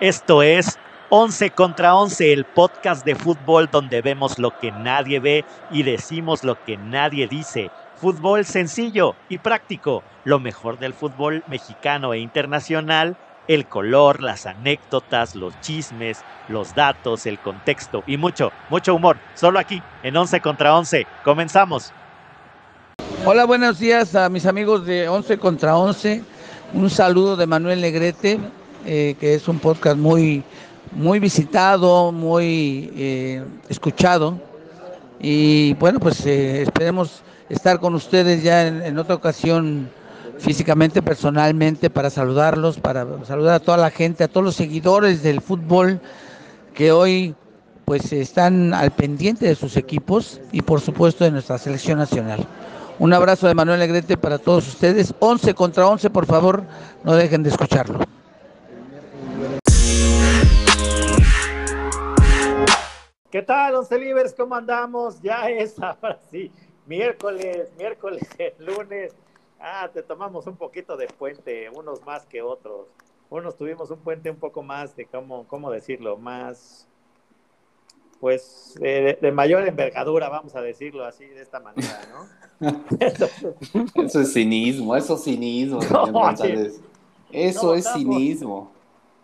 Esto es 11 contra 11, el podcast de fútbol donde vemos lo que nadie ve y decimos lo que nadie dice. Fútbol sencillo y práctico, lo mejor del fútbol mexicano e internacional, el color, las anécdotas, los chismes, los datos, el contexto y mucho, mucho humor. Solo aquí, en 11 contra 11. Comenzamos. Hola, buenos días a mis amigos de 11 contra 11. Un saludo de Manuel Negrete, eh, que es un podcast muy, muy visitado, muy eh, escuchado. Y bueno, pues eh, esperemos estar con ustedes ya en, otra ocasión físicamente, personalmente, para saludarlos, para saludar a toda la gente, a todos los seguidores del fútbol que hoy pues están al pendiente de sus equipos y por supuesto de nuestra selección nacional. Un abrazo de Manuel Negrete para todos ustedes. 11 contra 11, por favor, no dejen de escucharlo. ¿Qué tal, Once Libres? ¿Cómo andamos? Ya es ahora sí, miércoles, miércoles, lunes. Ah, te tomamos un poquito de puente, unos más que otros. Unos tuvimos un puente un poco más de, ¿cómo, cómo decirlo? Más, pues, de, de mayor envergadura, vamos a decirlo así, de esta manera, ¿no? eso es cinismo, eso es cinismo, No, González. Eso No, es cinismo.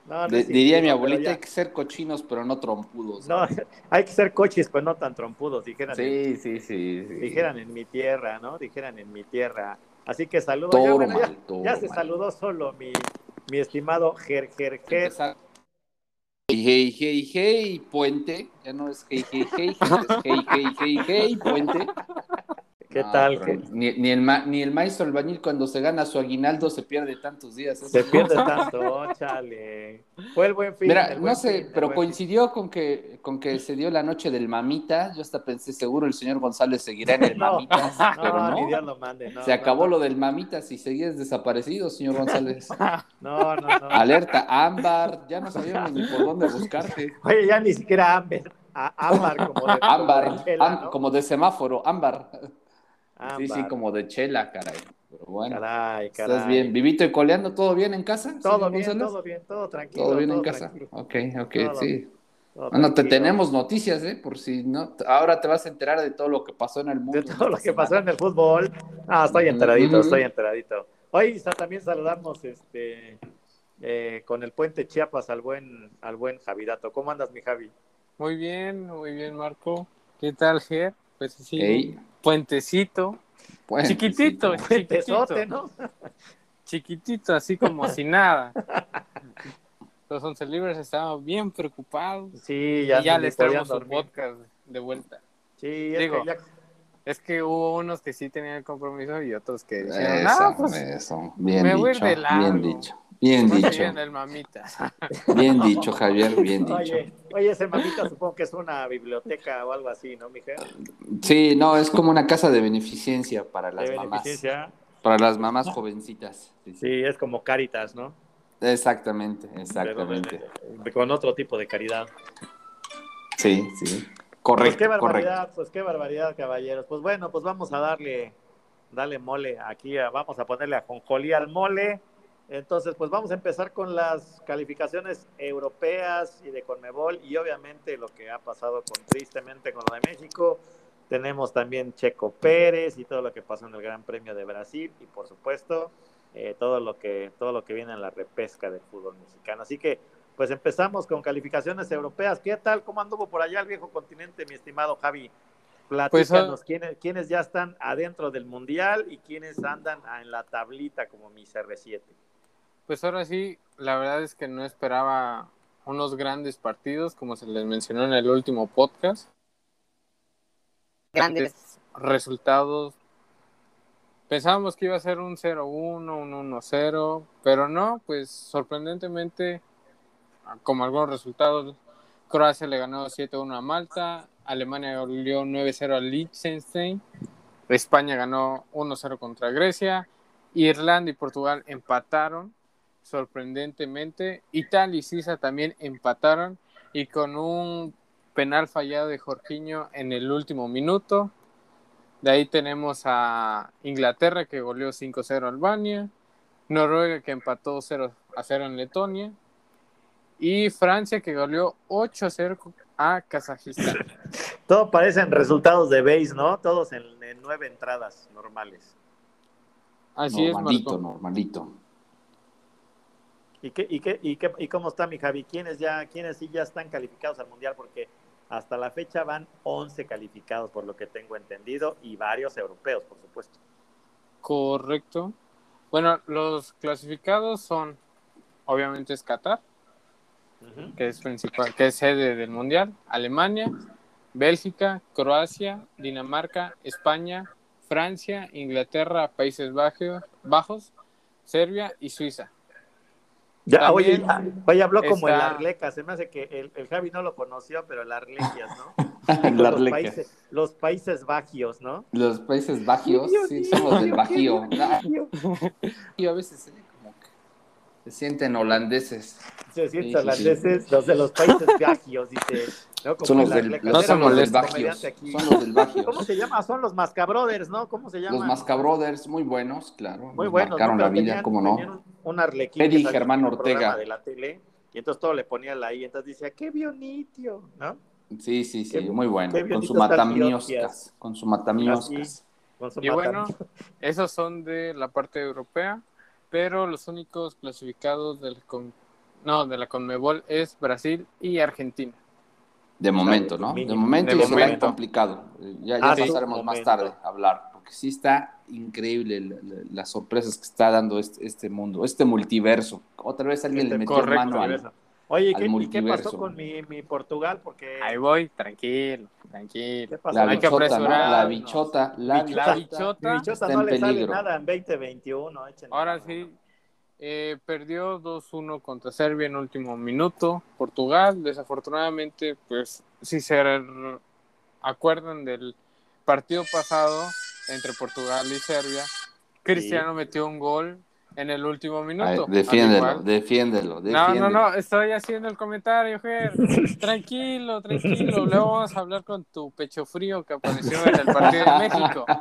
No, no diría mi abuelita, pero hay que ser cochinos, pero no trompudos. ya- No, hay que ser coches, pues no tan trompudos, dijeran. Sí, sí, sí. sí. dijeran en mi tierra, ¿no? Dijeran en mi tierra. Así que saludo. Toro ya, bueno, ya- mal, toro ya se mal. saludó solo mi, mi estimado Ger, Ger, Ger. Hey, hey, hey, hey, puente. Ya no es hey, hey, hey, es hey, hey, hey, hey, puente. ¿Qué No, tal? Ger? Ni, ni el ma- ni el maestro albañil cuando se gana su aguinaldo se pierde tantos días. eso Se no. pierde tanto, chale. Fue el buen fin. Mira, no sé, fin, pero coincidió con que, con que se dio la noche del mamita. Yo hasta pensé, seguro el señor González seguirá en el No, mamitas, fin. pero No, ni no. Dios lo mande. no, Se no, acabó no. lo del mamitas y seguías desaparecido, señor González. No, no, no. Alerta, ámbar, ya no sabíamos ni por dónde buscarte. Oye, ya ni siquiera Amber. a- Ámbar como de, Ámbar, como de chela, am- ¿no? como de semáforo, ámbar. Sí, sí, Ámbar. como de chela, caray. Pero bueno, Caray, caray. estás bien. ¿Vivito y coleando todo bien en casa? Todo bien, González? todo bien, todo tranquilo. ¿Todo bien en casa? tranquilo, Ok, ok, Todo- sí. Bueno, te tenemos noticias, ¿eh? Por si no, ahora te vas a enterar de todo lo que pasó en el mundo. De todo lo que pasó en el fútbol. Ah, estoy enteradito, estoy enteradito. Hoy también saludamos este eh, con el puente Chiapas al buen, al buen Javidato. ¿Cómo andas, mi Javi? Muy bien, muy bien, Marco. ¿Qué tal, Ger? Pues sí, Ey. Puentecito, chiquitito, sí, chiquitito, ¿no? chiquitito, así como si nada. Los once libres estaban bien preocupados Sí, ya, y ya les traemos su podcast de vuelta. Sí, es Digo, que ya- Es que hubo unos que sí tenían el compromiso y otros que dijeron, Eso, ah, pues eso. Bien me voy a ir dicho, de largo. bien dicho. Bien dicho, el mamita. bien dicho, Javier, bien dicho. Oye, oye, ese mamita supongo que es una biblioteca o algo así, ¿no, mija? Sí, no, es como una casa de beneficencia para las De mamás. beneficencia. Para las mamás jovencitas. Sí, sí. Sí, es como Caritas, ¿no? Exactamente, exactamente. con otro tipo de caridad. Sí, sí. Pues Correcto, qué correcto. barbaridad, pues qué barbaridad, caballeros. Pues bueno, pues vamos a darle, darle mole aquí, a- vamos a ponerle a Jonjolí al mole. Entonces, pues vamos a empezar con las calificaciones europeas y de Conmebol y obviamente lo que ha pasado con tristemente con lo de México. Tenemos también Checo Pérez y todo lo que pasó en el Gran Premio de Brasil y por supuesto eh, todo lo que todo lo que viene en la repesca del fútbol mexicano. Así que pues empezamos con calificaciones europeas. ¿Qué tal? ¿Cómo anduvo por allá el viejo continente, mi estimado Javi? Platícanos Pues, quiénes, quiénes ya están adentro del mundial y quiénes andan en la tablita como mi CR7. Pues ahora sí, la verdad es que no esperaba unos grandes partidos, como se les mencionó en el último podcast. Grandes resultados. Pensábamos que iba a ser un 0-1, un 1-0, pero no, pues sorprendentemente, como algunos resultados, Croacia le ganó 7-1 a Malta, Alemania goleó 9-0 a Liechtenstein, España ganó 1-0 contra Grecia, Irlanda y Portugal empataron sorprendentemente. Italia y Suiza también empataron y con un penal fallado de Jorginho en el último minuto. De ahí tenemos a Inglaterra que goleó 5-0 a Albania, Noruega que empató 0 a 0 en Letonia, Y Francia que goleó 8-0 a Kazajistán. Todo parecen resultados de base, ¿no? Todos en, en nueve entradas normales. Así normalito, es, Marco. normalito. ¿Y, qué, y, qué, y, qué, ¿Y cómo está mi Javi? ¿Quiénes, ya, ¿Quiénes sí ya están calificados al Mundial? Porque hasta la fecha van 11 calificados, por lo que tengo entendido, y varios europeos, por supuesto. Correcto. Bueno, los clasificados son, obviamente es Qatar, que es principal, que es sede del mundial, Alemania, Bélgica, Croacia, Dinamarca, España, Francia, Inglaterra, Países Bajos, Bajos, Serbia y Suiza. Ya, oye, También ya- oye, habló como el está- Arleca, se me hace que el, el Javi no lo conoció, pero el Arlequias, ¿no? Los, países, los países bajios, ¿no? Los países bajios, Dios sí, somos del bajío. Y a veces se, como que se sienten holandeses. Se sienten sí, holandeses, los de los países bajios, dice. ¿No? Como Son los el del, Arleca. los- se son los del. Son los del bajios. ¿Cómo se llama? Son los Mascabrothers, ¿no? ¿Cómo se llaman? Los Mascabrothers, muy buenos, claro. Muy nos buenos. Marcaron ¿no? la vida, cómo no. Un, arlequín. Eddie que salía Germán Ortega. de la tele, y entonces todo le ponía la I, entonces decía, qué bonito, ¿no? Sí, sí, sí, Qué- muy bueno. Con su matamioscas. Antioquias. Con su matamioscas. Con su Y bueno, esos son de la parte europea, pero los únicos clasificados del con- no, de la Conmebol es Brasil y Argentina. De momento, ¿no? De momento De y se va momento. complicado. Ya, ya Ah, sí. pasaremos más Momento. tarde a hablar, porque sí está increíble la- la- las sorpresas que está dando este, este mundo, este multiverso. Otra vez alguien le Este, metió correcto, mano al. Oye, ¿y al qué, y qué pasó con mi, mi Portugal? Porque Ahí voy, tranquilo, tranquilo. ¿qué pasó? la Hay que bichota. La bichota, la Mi La bichota. bichota. Bichota no en le sale peligro. nada en 2021. échenle Ahora sí. Eh, perdió 2-1 contra Serbia en último minuto. Portugal, desafortunadamente, pues si se acuerdan del partido pasado entre Portugal y Serbia, Cristiano metió un gol en el último minuto. defiéndelo, defiéndelo, No, no, no, estoy haciendo el comentario, Ger. Tranquilo, tranquilo. Luego vamos a hablar con tu pecho frío que apareció en el partido de México.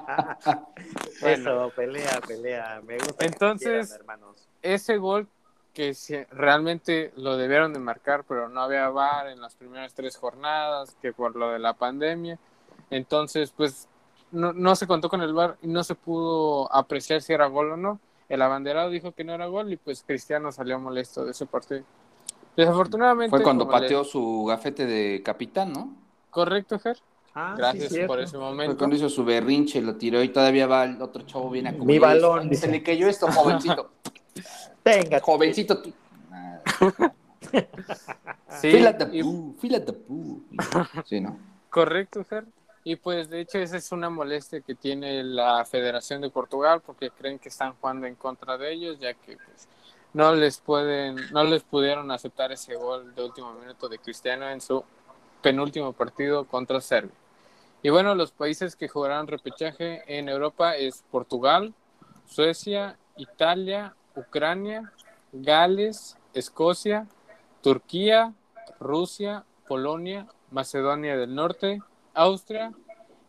Bueno. Eso, pelea, pelea. Me gusta. Entonces- quieran, hermanos. ese gol que realmente lo debieron de marcar, pero no había VAR en las primeras tres jornadas, que por lo de la pandemia. Entonces, pues no, no se contó con el VAR y no se pudo apreciar si era gol o no. El abanderado dijo que no era gol y pues Cristiano salió molesto de ese partido. Desafortunadamente. Fue cuando le- pateó su gafete de capitán, ¿no? Correcto, Ger. Ah, Gracias por ese Fue momento. cuando hizo su berrinche, lo tiró y todavía va el otro chavo viene a Mi balón, dice. Se le cayó esto, jovencito. Venga, jovencito tú. Sí, feel at the y- at the poo. Sí, ¿no? Correcto, Fer. Y pues de hecho esa es una molestia que tiene la Federación de Portugal porque creen que están jugando en contra de ellos ya que pues, no les pueden no les pudieron aceptar ese gol de último minuto de Cristiano en su penúltimo partido contra Serbia. Y bueno, los países que jugarán repechaje en Europa es Portugal, Suecia, Italia, Ucrania, Gales, Escocia, Turquía, Rusia, Polonia, Macedonia del Norte, Austria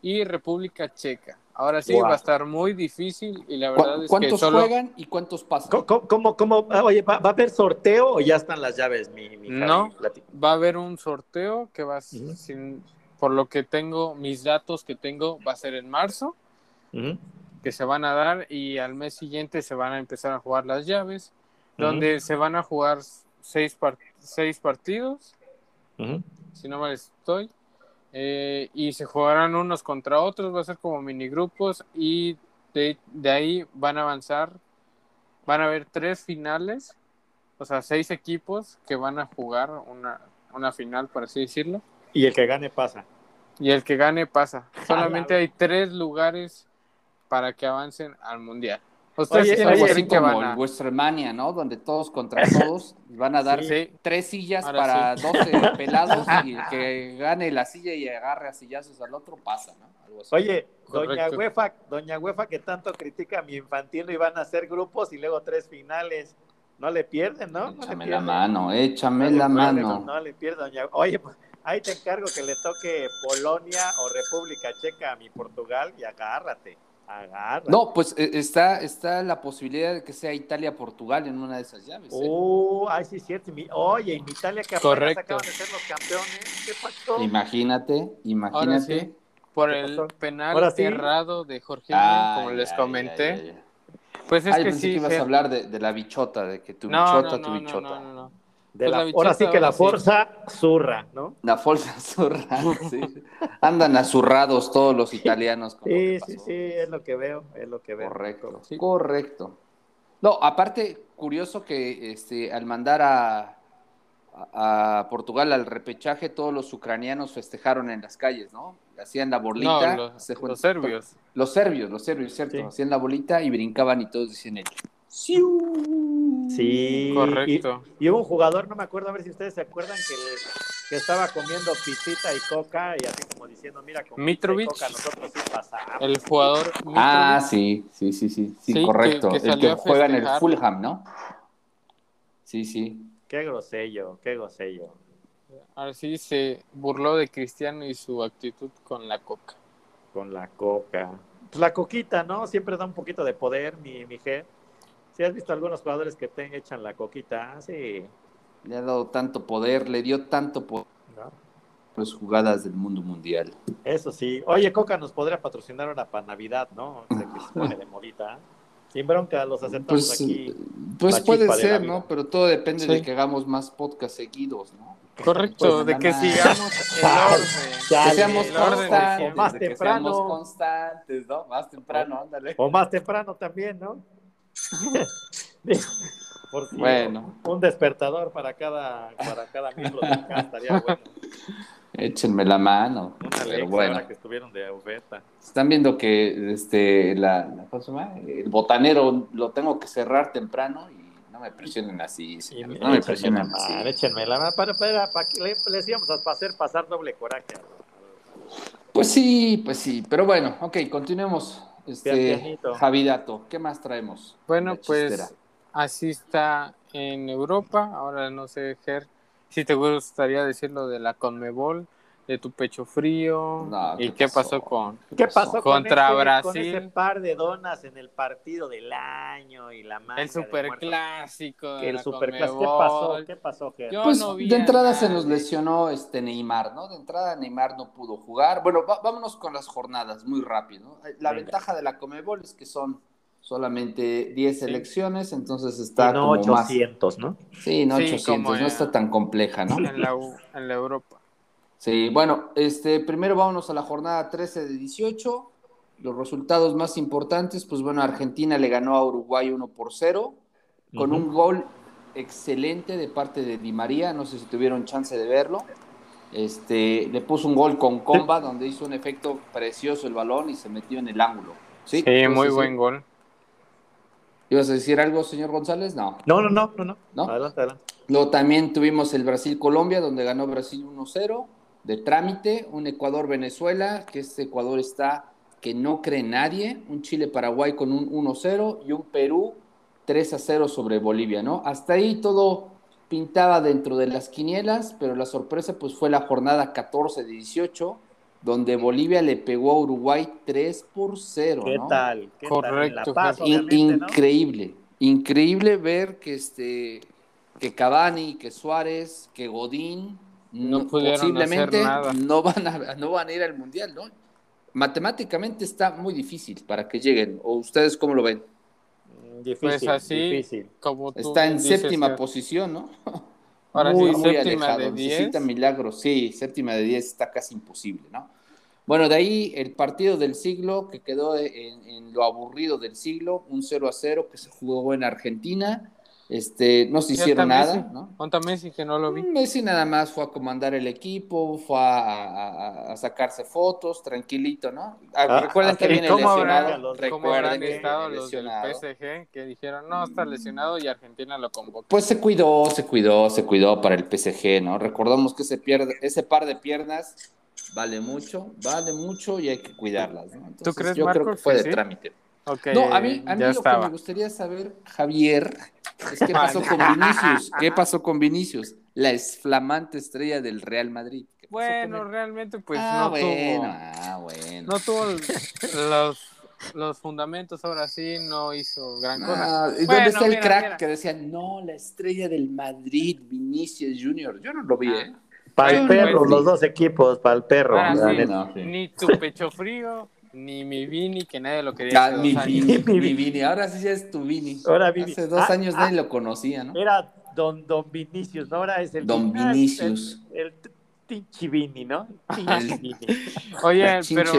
y República Checa. Ahora sí, Wow. va a estar muy difícil y la ¿Cu- verdad es que ¿Cuántos solo juegan y cuántos pasan? ¿Cómo, cómo, ah, oye, ¿va, va a haber sorteo o ya están las llaves, mi? No. Va a haber un sorteo que va a Ujú. sin, por lo que tengo, mis datos que tengo, va a ser en marzo, que se van a dar y al mes siguiente se van a empezar a jugar las llaves, donde se van a jugar seis, par- seis partidos si no mal estoy. Eh, y se jugarán unos contra otros, va a ser como minigrupos y de, de ahí van a avanzar, van a haber tres finales, o sea, seis equipos que van a jugar una, una final, por así decirlo, Y el que gane pasa. y el que gane pasa. Solamente la- hay tres lugares para que avancen al mundial. Ustedes Oye, oye, así como van a- el WrestleMania, ¿no? Donde todos contra todos van a dar Sí. tres sillas Ahora para 12 pelados y el que gane la silla y agarre a sillazos al otro pasa, ¿no? Algo así. Oye, doña. Huefa, doña Huefa que tanto critica a mi infantil, y van a hacer grupos y luego tres finales. No le pierden, ¿no? No le échame la pierden. mano, échame No le la pierden, mano. No le pierden, doña Oye, pues ahí te encargo que le toque Polonia o República Checa a mi Portugal y agárrate. Agarra. No, pues eh, está, está la posibilidad de que sea Italia-Portugal en una de esas llaves. ¿eh? Oh, ay, sí, es cierto. Mi- Oye, en Italia que Correcto. acaban de ser los campeones. ¿Qué pasó? Imagínate, Ahora imagínate. sí, por ¿Qué el pasó? penal Ahora sí. errado de Jorge, Ay, como les ay, comenté. ay, ay. Pues es Ay, que pensé sí. que ibas a hablar de, de la bichota, de que tu no, bichota, no, tu no, bichota. no, no, no. De Pues la- la ahora sí que la ahora sí. fuerza zurra, ¿no? La fuerza zurra, sí. Andan azurrados todos los italianos. con lo Sí, que sí, pasó. sí, es lo que veo, es lo que veo. Correcto, Sí. correcto. No, aparte, curioso que este, al mandar a, a, a Portugal al repechaje, todos los ucranianos festejaron en las calles, ¿no? Hacían la bolita. No, los, se los serbios. Los serbios, los serbios, ¿cierto? Sí. Hacían la bolita y brincaban y todos decían el... Sí. Correcto. Y, y hubo un jugador, no me acuerdo, a ver si ustedes se acuerdan, que, que estaba comiendo pizzita y coca y así como diciendo, mira, con Mitrovic. coca nosotros sí pasamos. El jugador. Ah, sí, sí, sí, sí, sí, Sí, correcto. que- que el que juega en el. Fulham, ¿no? Sí, sí. Qué grosello, qué grosello. Ahora sí se burló de Cristiano y su actitud con la coca. Con la coca. Pues la coquita, ¿no? Siempre da un poquito de poder, mi, mi G. Si has visto algunos jugadores que te echan la coquita, sí. Le ha dado tanto poder, le dio tanto poder ¿no? las jugadas del mundo mundial. Eso sí. Oye, Coca nos podría patrocinar ahora para Navidad, ¿no? Sé que se pone de modita. Sin bronca, los aceptamos Pues, aquí. pues puede ser. ¿no? Pero todo depende Sí. de que hagamos más podcasts seguidos, ¿no? Correcto, Pues, de que sigamos el orden. Dale, que seamos el orden de constantes. Más de que temprano. seamos constantes, ¿no? Más temprano, ándale. O más temprano también, ¿no? Por si Bueno. un despertador para cada, para cada miembro del cast estaría bueno. Échenme la mano. Una Pero Alexa bueno, ahora que estuvieron de oferta. están viendo que este, la, la- ¿cómo se llama? el botanero lo tengo que cerrar temprano y no me presionen así, señores, no me presionen así. échenme la mano. Para, para, para que le, les íbamos a hacer pasar doble coraje. Pues sí, pues sí, pero bueno, ok, continuemos. Este. Javidato, ¿qué más traemos? Bueno, pues así está en Europa. Ahora no sé, Ger, si te gustaría decir lo de la Conmebol, de tu pecho frío. No, ¿Y ¿qué qué pasó, pasó? con...? ¿Qué pasó con Contra con Brasil. ese par de donas en el partido del año y la El superclásico. de El superclásico. ¿Qué pasó? ¿Qué pasó? Yo Pues no de entrada se nos lesionó este Neymar, ¿no? De entrada Neymar no pudo jugar. Bueno, va- vámonos con las jornadas muy rápido. La Venga. ventaja de la Comebol es que son solamente 10 Sí. elecciones, entonces Y está no como más. 800, ¿no? Sí, no Sí, 800, como no está tan compleja, ¿no? En la, U- en la Europa. Sí, bueno, este, primero vámonos a la jornada 13 de 18. Los resultados más importantes, pues bueno, Argentina le ganó a Uruguay 1 por 0, con un gol excelente de parte de Di María, no sé si tuvieron chance de verlo. Este, le puso un gol con comba donde hizo un efecto precioso el balón y se metió en el ángulo. Sí, Sí, ¿Ibas a muy buen gol. ¿Ibas a decir algo, señor González? No. No, no, no, no, no. ¿No? Adelante, adelante. Luego también tuvimos el Brasil-Colombia, donde ganó Brasil 1-0 de trámite, un Ecuador-Venezuela, que este Ecuador está que no cree nadie, un Chile-Paraguay con un 1-0 y un Perú 3-0 sobre Bolivia, ¿no? Hasta ahí todo pintaba dentro de las quinielas, pero la sorpresa pues fue la jornada 14 de 18, donde Bolivia le pegó a Uruguay 3 por 0, ¿Qué ¿no? tal? Correcto, Paz, Ger. In- obviamente, ¿no? increíble, increíble ver que este que Cavani, que Suárez, que Godín No no- pudieron posiblemente hacer nada. no van a no van a ir al mundial, ¿no? Matemáticamente está muy difícil para que lleguen. ¿O ustedes cómo lo ven? Mm, Difícil, Pues así, difícil. como tú Está en dices, séptima posición, ¿no? Ahora muy, sí, muy séptima alejado. de 10. Necesita milagros. Sí, séptima de 10 está casi imposible, ¿no? Bueno, de ahí el partido del siglo que quedó en, en lo aburrido del siglo, un 0 a 0 que se jugó en Argentina. Este, no se hicieron nada, Messi. ¿no? Conta Messi, que no lo vi. Messi nada más fue a comandar el equipo, fue a, a- a sacarse fotos, tranquilito, ¿no? Ah, Ah, recuerden que viene ¿Cómo lesionado. los- cómo Recuerden habrán estado los del. PSG que dijeron, no, está lesionado y Argentina lo convocó? Pues se cuidó, se cuidó, se cuidó para el PSG, ¿no? Recordamos que ese, pierde, ese par de piernas vale mucho, vale mucho y hay que cuidarlas, ¿no? Entonces, crees, yo creo Marcos, que fue que de sí? trámite. Ok, No, a mí, a mí lo que me gustaría saber, Javier, es qué pasó con Vinicius. ¿Qué pasó con Vinicius? La flamante estrella del Real Madrid. ¿Qué pasó con Bueno, realmente pues ah, no bueno, tuvo ah, bueno. no tuvo los los fundamentos ahora sí no hizo gran cosa. Ah, ¿y Bueno, ¿Dónde está el mira, crack mira. que decían, no, la estrella del Madrid, Vinicius Junior? Yo no lo vi, Ah. ¿eh? Para el perro, los dos equipos, para el perro. Sí, no, sí. Ni tu pecho frío, ni mi Vini, que nadie lo quería. Ah, mi. Vini, Mi mi Vini, ahora sí ya es tu Vini. Ahora Vini. Hace dos Ah, años ah. nadie lo conocía, ¿no? Era don, don Vinicius, ¿no? Ahora es el Don ah, Vinicius. El, el Tinchi Vini, ¿no? Tinchi Vini. Oye, pero,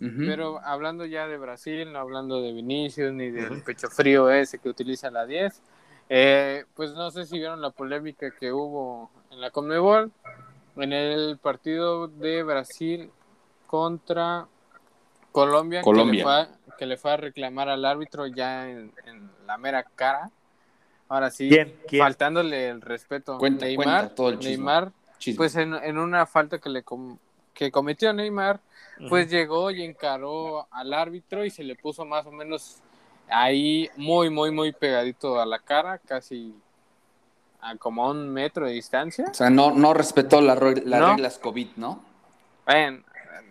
pero hablando ya de Brasil, no hablando de Vinicius ni del pecho frío ese que utiliza la 10, eh, pues no sé si vieron la polémica que hubo en la Conmebol en el partido de Brasil contra Colombia, Colombia. Que, le fue a, que le fue a reclamar al árbitro ya en, en la mera cara. Ahora sí, ¿Quién? ¿Quién? faltándole el respeto. Cuenta, Neymar, cuenta todo el chisme. Neymar Chisme. pues en, en una falta que le com- que cometió Neymar, pues llegó y encaró al árbitro y se le puso más o menos ahí muy, muy, muy pegadito a la cara, casi a como a un metro de distancia. O sea, no, no respetó la re- las No. reglas COVID, ¿no? Bueno,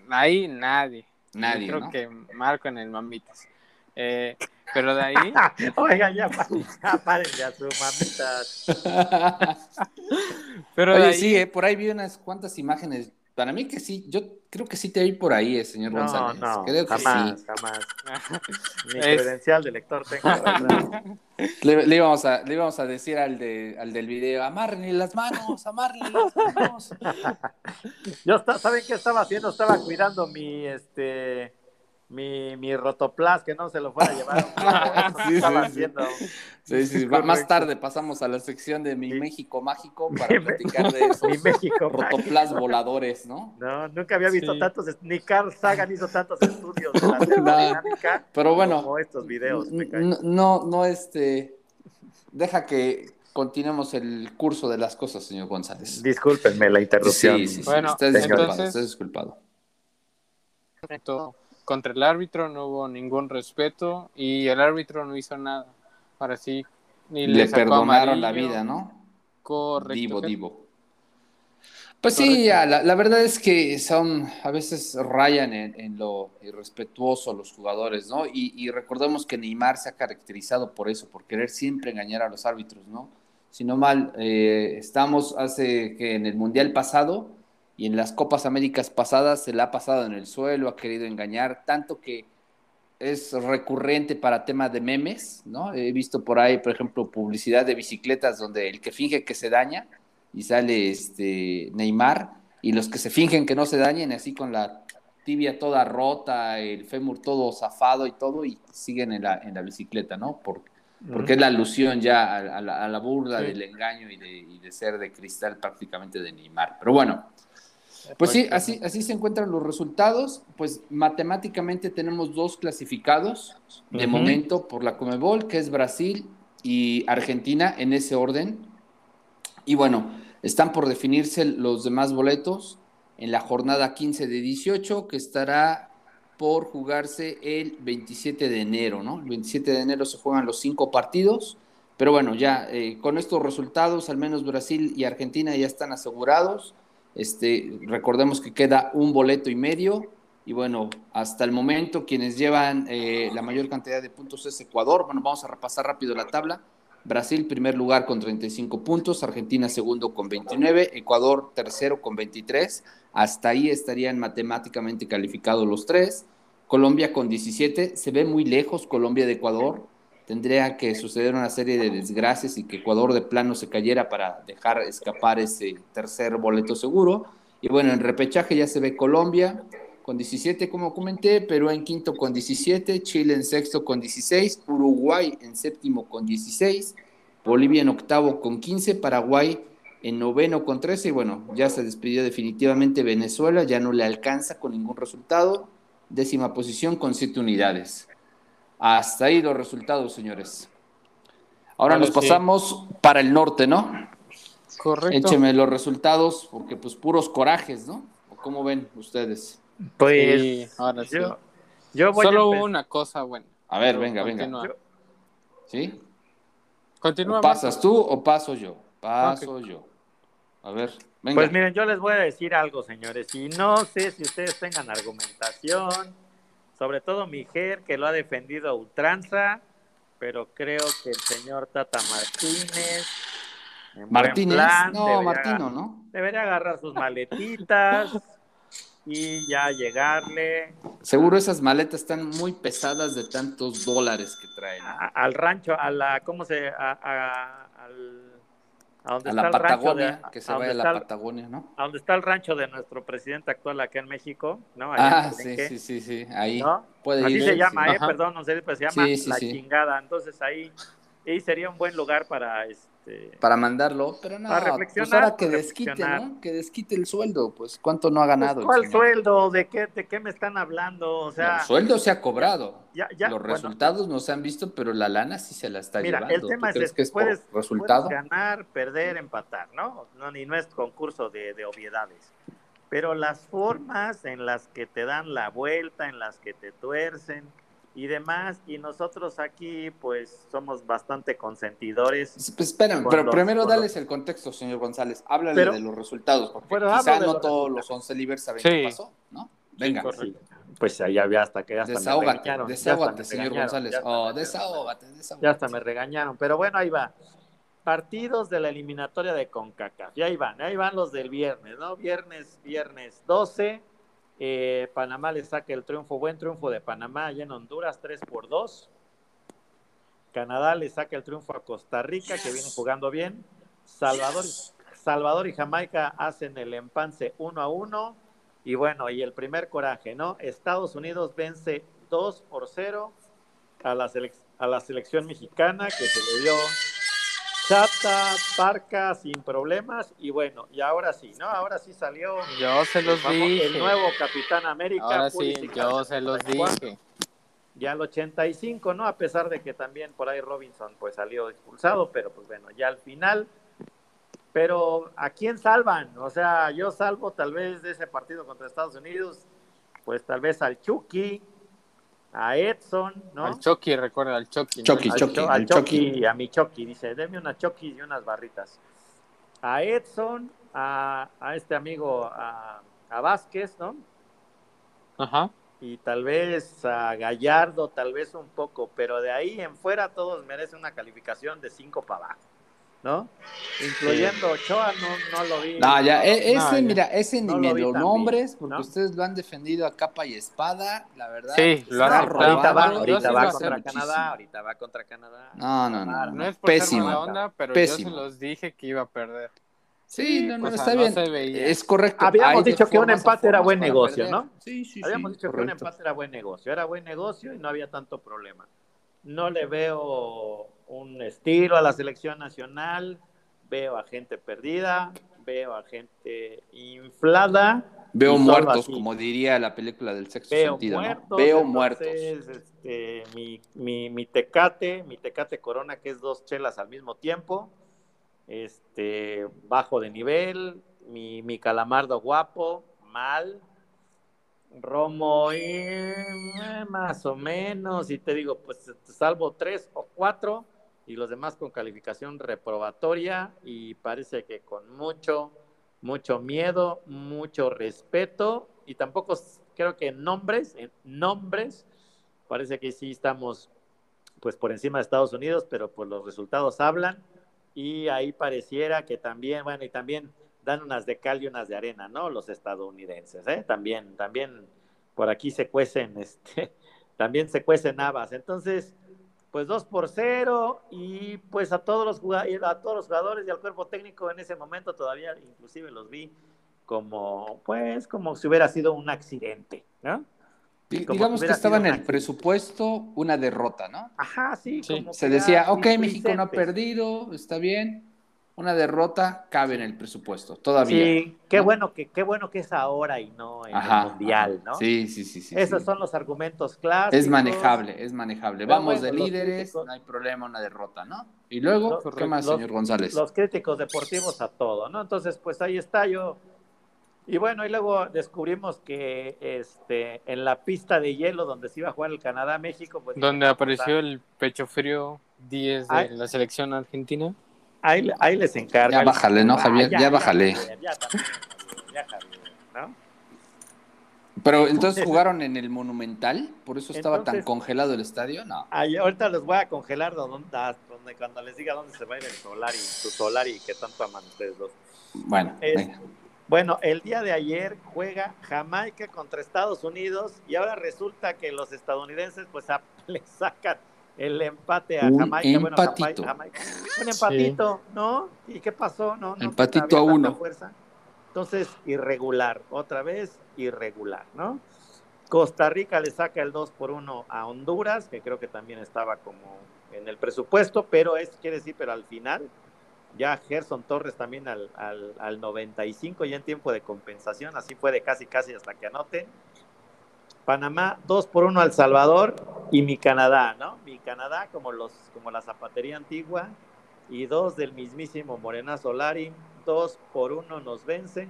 ahí nadie. Nadie, Yo creo ¿no? que Marco en el mamitas. Eh, pero de ahí, Oiga, ya, pa- ya párenle a su mamita. pero de ahí, sí, eh, por ahí vi unas cuantas imágenes. Para mí que sí, yo creo que sí te vi por ahí, eh, señor No, González. no, creo que jamás, sí. jamás. Ni Es- credencial de lector tengo, verdad. Le, íbamos a, le íbamos a decir al, de, al del video, amárrenle las manos, amárrenle las manos. Yo, está- ¿saben qué estaba haciendo? Estaba cuidando mi, este, mi, mi rotoplas, que no se lo fuera a llevar. Sí, estaba sí, sí. haciendo. Sí, más tarde pasamos a la sección de Mi Sí. México Mágico para platicar de esos Mi México. rotoplas voladores, ¿no? No, nunca había visto Sí. tantos, ni Carl Sagan hizo tantos estudios de la No. termodinámica Pero bueno, como estos videos. no, no, no, este, deja que continuemos el curso de las cosas, señor González. Discúlpenme la interrupción. Sí, sí, sí, Bueno, estás disculpado, entonces- estás disculpado. todo. Contra el árbitro no hubo ningún respeto y el árbitro no hizo nada. Ahora sí, ni le, perdonaron la vida, ¿no? Correcto. Divo, divo. Pues sí, ya, la, la verdad es que son, a veces rayan en, en lo irrespetuoso los jugadores, ¿no? Y, y recordemos que Neymar se ha caracterizado por eso, por querer siempre engañar a los árbitros, ¿no? Si no mal, eh, estamos hace que en el Mundial pasado y en las Copas Américas pasadas se le ha pasado en el suelo, ha querido engañar, tanto que es recurrente para temas de memes, ¿no? He visto por ahí, por ejemplo, publicidad de bicicletas donde el que finge que se daña y sale este Neymar y los que se fingen que no se dañen así con la tibia toda rota, el fémur todo zafado y todo y siguen en la, en la bicicleta, ¿no? Por- porque es la alusión ya a, a la, a la burla Sí. del engaño y de, y de ser de cristal prácticamente de Neymar. Pero bueno, pues sí, así, así se encuentran los resultados. Pues matemáticamente tenemos dos clasificados de momento por la Comebol, que es Brasil y Argentina en ese orden. Y bueno, están por definirse los demás boletos en la jornada 15 de 18, que estará por jugarse el 27 de enero, ¿no? El 27 de enero se juegan los cinco partidos. Pero bueno, ya eh, con estos resultados, al menos Brasil y Argentina ya están asegurados. Este, recordemos que queda un boleto y medio. Y bueno, hasta el momento quienes llevan eh, la mayor cantidad de puntos es Ecuador. Bueno, vamos a repasar rápido la tabla. Brasil primer lugar con 35 puntos, Argentina segundo con 29, Ecuador tercero con 23. Hasta ahí estarían matemáticamente calificados los tres. Colombia con 17. Se ve muy lejos Colombia de Ecuador. Tendría que suceder una serie de desgracias y que Ecuador de plano se cayera para dejar escapar ese tercer boleto seguro. Y bueno, en repechaje ya se ve Colombia con 17, como comenté, Perú en quinto con 17, Chile en sexto con 16, Uruguay en séptimo con 16, Bolivia en octavo con 15, Paraguay en noveno con 13, y bueno, ya se despidió definitivamente Venezuela, ya no le alcanza con ningún resultado, décima posición con 7 unidades. Hasta ahí los resultados, señores. Ahora nos sí. pasamos para el norte, ¿no? Correcto. Écheme los resultados, porque pues puros corajes, ¿no? ¿O ¿Cómo ven ustedes? Pues Sí, ahora sí. yo, yo voy Solo a una cosa buena. A ver, venga, venga. continúa. ¿Sí? Continúa. ¿O pasas tú o paso yo? Paso yo. A ver, venga. Pues miren, yo les voy a decir algo, señores, y no sé si ustedes tengan argumentación sobre todo Mijer, que lo ha defendido a ultranza, pero creo que el señor Tata Martínez. Martínez, plan, no, debería- Martino, ¿no? Debería agarrar sus maletitas y ya llegarle Seguro esas maletas están muy pesadas de tantos dólares que traen. a- al rancho, a la, ¿cómo se? A, a- al, a donde A está la el rancho Patagonia, de- que se a vaya a la está Patagonia, ¿no? a donde está el rancho de nuestro presidente actual acá en México, ¿no? Allá Ah, sí, sí, sí, sí, ahí ¿no? puede Así ir. se llama, sí. ¿eh? Ajá. Perdón, no sé, pero se llama Sí, sí, La. Chingada. Entonces ahí, ahí sería un buen lugar para este. Para mandarlo, pero no, Para pues ahora que desquite. ¿no? Que desquite el sueldo, pues ¿cuánto no ha ganado? Pues, el ¿Cuál sueldo? ¿De qué, ¿De qué me están hablando? O sea, el sueldo se ha cobrado. ya, ya, Los bueno, resultados no se han visto, pero la lana sí se la está Mira, llevando. el tema ¿Tú es crees este, que es puedes- por resultado? Puedes ganar, perder, empatar, ¿no? No, ni no es concurso de, de obviedades. Pero las formas en las que te dan la vuelta, en las que te tuercen y demás, y nosotros aquí, pues, somos bastante consentidores. Pues espérame, Con pero los- primero dales el contexto, señor González. Háblale Pero- de los resultados, porque pero quizá no los todos resultados. los 11 libres saben Sí. qué pasó, ¿no? Venga, Sí, pues ahí había hasta que ya hasta me desahógate, regañaron. ya hasta desahógate, me señor regañaron, González. ya Oh, me- desahógate, desahógate. Ya hasta me regañaron, pero bueno, ahí va. Partidos de la eliminatoria de CONCACAF. Y ahí van, ahí van los del viernes, ¿no? Viernes, viernes 12. Eh, Panamá le saca el triunfo, buen triunfo de Panamá allá en Honduras, 3 por 2. Canadá le saca el triunfo a Costa Rica, que viene jugando bien. Salvador, Salvador y Jamaica hacen el empance 1 a 1. Y bueno, y el primer coraje, ¿no? Estados Unidos vence 2 por 0 a la, selec- a la selección mexicana que se le dio chata, parca, sin problemas. Y bueno, y ahora sí, ¿no? Ahora sí salió Yo se los dije. el nuevo Capitán América. Ahora sí, yo se los dije. Ya al 85, ¿no? A pesar de que también por ahí Robinson pues salió expulsado, pero pues bueno, ya al final. Pero ¿a quién salvan? O sea, yo salvo tal vez de ese partido contra Estados Unidos, pues tal vez al Chucky, a Edson, ¿no? Al Chucky, recuerda, al Chucky. ¿no? Chucky, al, Chucky, Cho- al al Chucky. Chucky, a mi Chucky, dice, deme una Chucky y unas barritas. A Edson, a, a este amigo, a, a Vázquez, ¿no? Ajá. Y tal vez a Gallardo, tal vez un poco, pero de ahí en fuera todos merecen una calificación de 5 para abajo, ¿no? Incluyendo Ochoa, no, no lo vi. No, ya, e- No, ese, mira, ese ni No me lo nombres, porque ¿no? ustedes lo han defendido a capa y espada, la verdad. Sí, lo han No, ahorita va, robado, ahorita sí va contra muchísimo. Canadá, ahorita va contra Canadá. No, no, no. No es por Pésimo. onda, pero Pésimo. yo se los dije que iba a perder. Sí, no, no, O sea, está no bien. se veía. Es correcto. Habíamos Hay dicho que un empate era buen negocio, perder. ¿no? Sí, sí, Habíamos sí, dicho que un empate era buen negocio, era buen negocio y no había tanto problema. No le veo un estilo a la selección nacional, veo a gente perdida, veo a gente inflada. Veo muertos, como diría la película del sexto Veo sentido, ¿no? muertos. Veo entonces, muertos. este, mi, mi, mi tecate, mi tecate corona, que es dos chelas al mismo tiempo, este, bajo de nivel, mi, mi calamardo guapo, mal, Romo, eh, más o menos, y te digo, pues salvo tres o cuatro, y los demás con calificación reprobatoria, y parece que con mucho, mucho miedo, mucho respeto, y tampoco creo que en nombres, en nombres, parece que sí estamos pues por encima de Estados Unidos, pero pues los resultados hablan, y ahí pareciera que también, bueno, y también dan unas de cal y unas de arena, ¿no? Los estadounidenses, ¿eh? También, también por aquí se cuecen, este, también se cuecen habas. Entonces, pues dos por cero y pues a todos los jugadores, a todos los jugadores y al cuerpo técnico en ese momento todavía inclusive los vi como, pues, como si hubiera sido un accidente, ¿no? Como Digamos si que estaba en el presupuesto una derrota, ¿no? Ajá, sí, Sí. como Se decía, ok, México no ha perdido, está bien. Una derrota cabe en el presupuesto, todavía. Sí, qué ¿no? bueno que qué bueno que es ahora y no en Ajá, el mundial, ajá. ¿no? Sí, sí, sí. sí Esos sí. son los argumentos clásicos. Es manejable, es manejable. Pero Vamos bueno, de líderes, críticos- no hay problema, una derrota, ¿no? Y luego, Los- ¿qué más, los- señor González? Los críticos deportivos a todo, ¿no? Entonces, pues ahí está yo. Y bueno, y luego descubrimos que este en la pista de hielo donde se iba a jugar el Canadá-México, pues Donde apareció el pecho frío 10 de Ay. la selección argentina. Ahí, ahí les encargo. Ya bájale, ¿no, Javier? Ya bájale. Javier, ya también, Javier, ya, Javier, ¿no? Pero entonces jugaron en el Monumental, por eso estaba tan congelado el estadio, no. Ay, ahorita los voy a congelar donde, donde- cuando les diga dónde se va a ir el Solari, su Solari que tanto aman ustedes dos. Bueno, Es- venga. Bueno, el día de ayer juega Jamaica contra Estados Unidos y ahora resulta que los estadounidenses pues a- le sacan el empate a Un Jamaica. Bueno, Jamai- empatito. Jamaica. Un empatito, ¿no? ¿Y qué pasó? No, no Empatito había a uno. fuerza. Entonces, irregular, otra vez irregular, ¿no? Costa Rica le saca el 2 por 1 a Honduras, que creo que también estaba como en el presupuesto, pero es, quiere decir, pero al final, ya Gerson Torres también al, al, al 95, ya en tiempo de compensación, así fue de casi casi hasta que anoten. Panamá 2 por 1 al Salvador y mi Canadá, ¿no? Mi Canadá como los como la zapatería antigua y dos del mismísimo Morena Solari, 2 por 1 nos vencen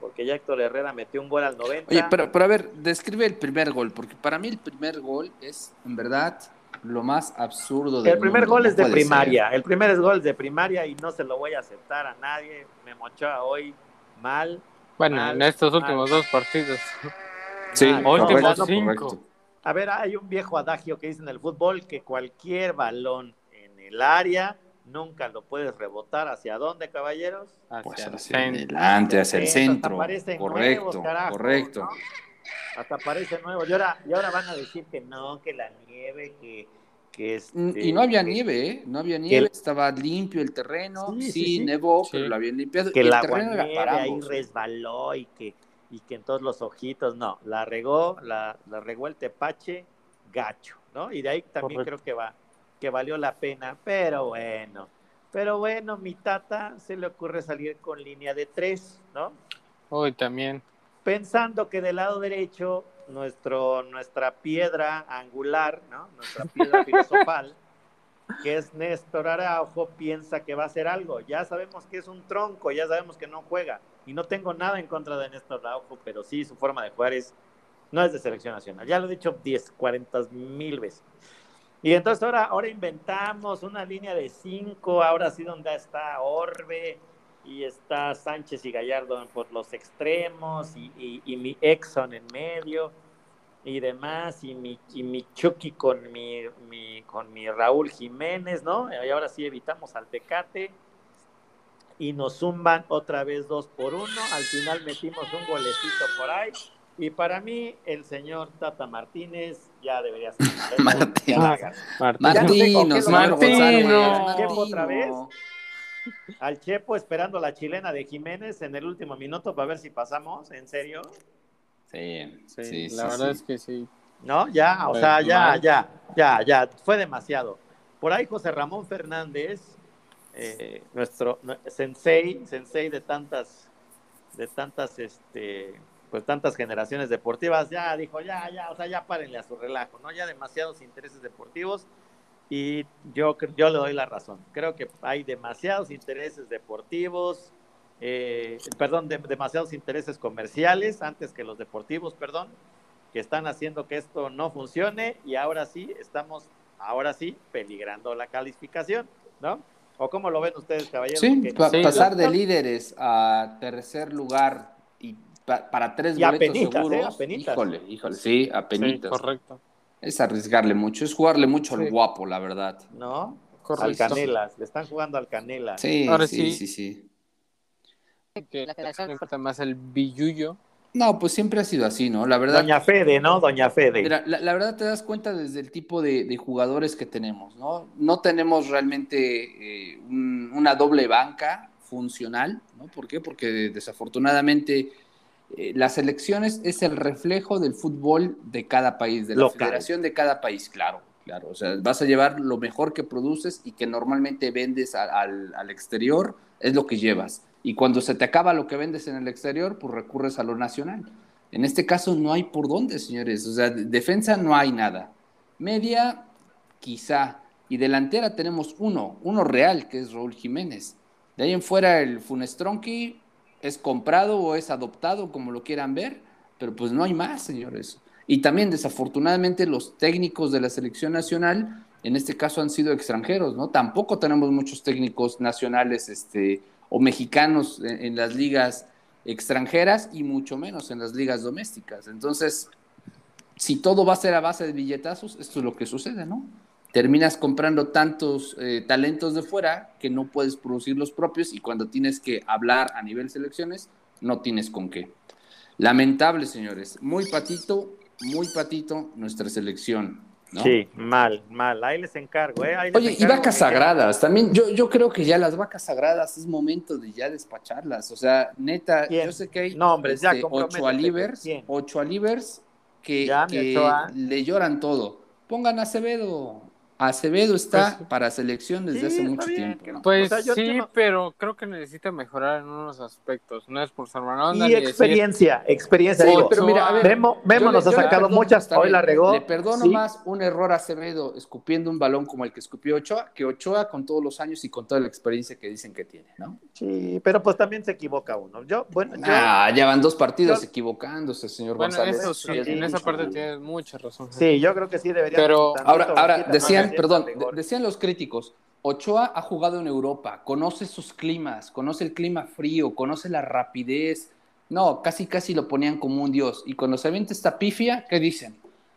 porque ya Héctor Herrera metió un gol al 90. Oye, pero, pero a ver, describe el primer gol, porque para mí el primer gol es, en verdad, lo más absurdo del El primer mundo, gol no es de primaria, el primer gol es de primaria y no se lo voy a aceptar a nadie. Me mochó hoy mal. Bueno, Mal, en estos mal. últimos dos partidos. Sí, últimos correcto, cinco. A ver, hay un viejo adagio que dice en el fútbol que cualquier balón en el área nunca lo puedes rebotar. ¿Hacia dónde, caballeros? Hacia Pues el hacia centro. adelante, hacia el centro. Correcto, nuevos, carajo, correcto. ¿no? Hasta parece nuevo. Y ahora, y ahora van a decir que no, que la nieve, que, que este, Y no había que- nieve, ¿eh? No había nieve, el- estaba limpio el terreno, Sí, sí, sí, sí. nevó, Sí. pero lo habían limpiado. que y el el agua terreno era nieve ahí. ¿eh? resbaló y que, y que en todos los ojitos, no, la regó, la, la regó el tepache gacho, ¿no? Y de ahí también Correcto. creo que va, que valió la pena, pero bueno, pero bueno, mi tata se le ocurre salir con línea de tres, ¿no? Hoy también. Pensando que del lado derecho, nuestro, nuestra piedra angular, ¿no? Nuestra piedra filosofal, que es Néstor Araujo, piensa que va a hacer algo. Ya sabemos que es un tronco, ya sabemos que no juega. Y no tengo nada en contra de Néstor Araujo, pero sí su forma de jugar es, no es de selección nacional. Ya lo he dicho 10, 40 mil veces. Y entonces ahora, ahora inventamos una línea de cinco, ahora sí donde está Orbe y está Sánchez y Gallardo por los extremos y, y- y mi Exxon en medio y demás, y mi, y mi Chucky con mi, mi- con mi Raúl Jiménez, ¿no? Y ahora sí evitamos al Tecate y nos zumban otra vez dos por uno. Al final metimos un golecito por ahí. Y para mí, el señor Tata Martínez ya debería ser. Martín. Ya la agarró. Martín. Ya no sé con Martino, qué señor lo- González. Martino. Chepo otra vez. Al Chepo esperando la chilena de Jiménez en el último minuto para ver si pasamos, ¿en serio? Sí, Sí, sí, la sí, verdad sí. es que sí. ¿No? Ya, o Pues, sea, ya, mal. ya, ya, ya, fue demasiado. Por ahí José Ramón Fernández, eh, nuestro nu- sensei, sensei de tantas, de tantas, este, pues tantas generaciones deportivas, ya dijo, ya, ya, o sea, ya párenle a su relajo, ¿no? Ya demasiados intereses deportivos y yo, yo le doy la razón. Creo que hay demasiados intereses deportivos, eh, perdón, de- demasiados intereses comerciales antes que los deportivos, perdón, que están haciendo que esto no funcione y ahora sí estamos, ahora sí, peligrando la calificación, ¿no? ¿O cómo lo ven ustedes, caballeros? Sí, Porque- pa- Sí, pasar de líderes a tercer lugar y pa- para tres Y boletos apenitas, ¿eh? seguros. Apenitas. Híjole, híjole, sí, Sí, apenitas. correcto. es arriesgarle mucho, es jugarle mucho al Sí. guapo, la verdad. ¿no? Al. Canelas, le están jugando al Canelas. Sí, Ahora sí, sí. sí, sí. Que le importa más el billullo. No, pues siempre ha sido así, ¿no? La verdad. Doña Fede, ¿no? Doña Fede. Mira, la, la verdad te das cuenta desde el tipo de, de jugadores que tenemos, ¿no? No tenemos realmente eh, un- una doble banca funcional, ¿no? ¿Por qué? Porque desafortunadamente eh, las elecciones es el reflejo del fútbol de cada país, de la Local. federación de cada país, claro, claro. O sea, vas a llevar lo mejor que produces y que normalmente vendes a- al, al exterior, es lo que llevas. Y cuando se te acaba lo que vendes en el exterior, pues recurres a lo nacional. En este caso no hay por dónde, señores. O sea, de- defensa no hay nada. Media, quizá. Y delantera tenemos uno, uno real, que es Raúl Jiménez. De ahí en fuera el Funestronqui es comprado o es adoptado, como lo quieran ver, pero pues no hay más, señores. Y también, desafortunadamente, los técnicos de la selección nacional, en este caso, han sido extranjeros, ¿no? Tampoco tenemos muchos técnicos nacionales este, o mexicanos en, las ligas extranjeras y mucho menos en las ligas domésticas. Entonces, si todo va a ser a base de billetazos, esto es lo que sucede, ¿no? Terminas comprando tantos eh, talentos de fuera que no puedes producir los propios y cuando tienes que hablar a nivel selecciones, no tienes con qué. Lamentable, señores. Muy patito, muy patito nuestra selección. ¿No? Sí, mal, mal. Ahí les encargo, ¿eh? Ahí les Oye, y vacas sagradas, también yo, yo creo que ya las vacas sagradas es momento de ya despacharlas. O sea, neta, ¿Quién? yo sé que hay este, ocho alivers, ocho alivers que, Ya, que le lloran todo. Pongan a Acevedo. Acevedo está Pues, para selección desde sí, hace mucho bien, tiempo. Pues O sea, yo sí, pero creo que necesita mejorar en unos aspectos. No es por ser mala onda Y ni decir- experiencia, experiencia. Sí, digo, pero mira, a ver, Memo, Memo Yo le- nos ha yo sacado perdono, muchas, hoy bien, la regó. Le perdono sí. más un error a Acevedo escupiendo un balón como el que escupió Ochoa que Ochoa con todos los años y con toda la experiencia que dicen que tiene, ¿no? Sí, pero pues también se equivoca uno. Yo, bueno, yo, Ah, ya van dos partidos yo- equivocándose, señor Bueno, González. eso sí, Ya es en esa parte tienes mucha razón. sí, yo creo que sí debería. Pero- Ahora, ahora decían, decían perdón, de- decían los críticos, Ochoa ha jugado en Europa, conoce sus climas, conoce el clima frío, conoce la rapidez. No, casi casi lo ponían como un dios. Y cuando se avienta esta pifia, ¿qué dicen?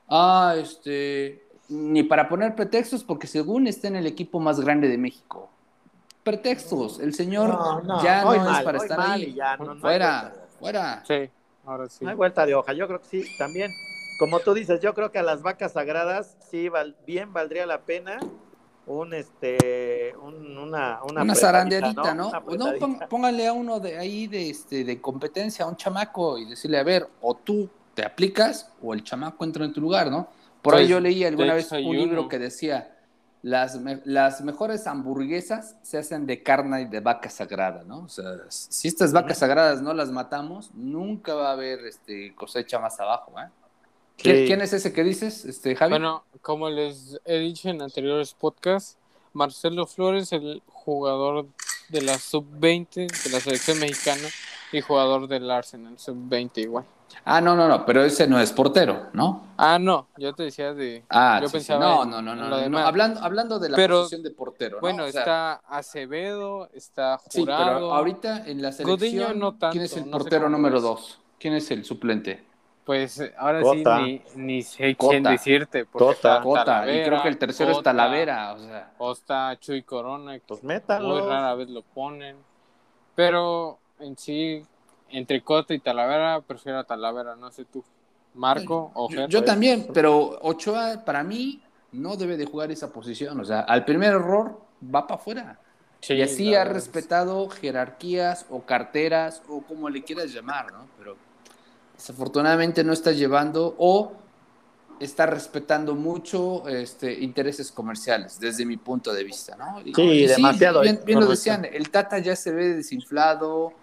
Ah, este, ni para poner pretextos porque según está en el equipo más grande de México. Pretextos, el señor No, no, ya no es mal, para estar ahí. y ya, no- no hay fuera, fuera. Sí, ahora sí. No hay vuelta de hoja. Yo creo que sí, también. Como tú dices, yo creo que a las vacas sagradas sí val- bien valdría la pena un este un- una una, zarandeadita, ¿no? Una no, pónganle a uno de ahí de, este, de competencia, a un chamaco, y decirle, a ver, o tú te aplicas o el chamaco entra en tu lugar, ¿no? Por ahí Pues, yo leí alguna vez un libro que decía, las, me- las mejores hamburguesas se hacen de carne de vaca sagrada, ¿no? O sea, si estas vacas sagradas no las matamos, nunca va a haber este, cosecha más abajo, ¿eh? ¿Quién, Sí. quién es ese que dices, este, Javi? Bueno, como les he dicho en anteriores podcasts, Marcelo Flores, el jugador de la sub-20 de la selección mexicana y jugador del Arsenal sub-20 igual. Ah, no, no, no, pero ese no es portero, ¿no? Ah, no, yo te decía de... Ah, yo sí, sí. pensaba no, en- no, no, no, no, no. Hablando, hablando de la Pero, posición de portero, ¿no? Bueno, O sea, está Acevedo, está Sí, Jurado. pero ahorita en la selección, Gudiño no tanto, ¿quién es el no portero número es. dos? ¿Quién es el suplente? Pues eh, ahora Cota. sí ni, ni sé Cota. quién decirte. porque Cota. Cota, y Talavera, creo que el tercero es Talavera, o sea, está Chuy Corona, que Pues muy métanlo. rara vez lo ponen. Pero en sí, entre Cota y Talavera, prefiero a Talavera, no sé tú. Marco o yo, yo también, pero Ochoa para mí no debe de jugar esa posición, o sea, al primer error va para afuera. Sí, y así ha respetado jerarquías o carteras o como le quieras llamar, ¿no? Pero desafortunadamente no está llevando o está respetando mucho este, intereses comerciales, desde mi punto de vista, ¿no? Y- Sí, y demasiado. bien, bien lo decían, el Tata ya se ve desinflado,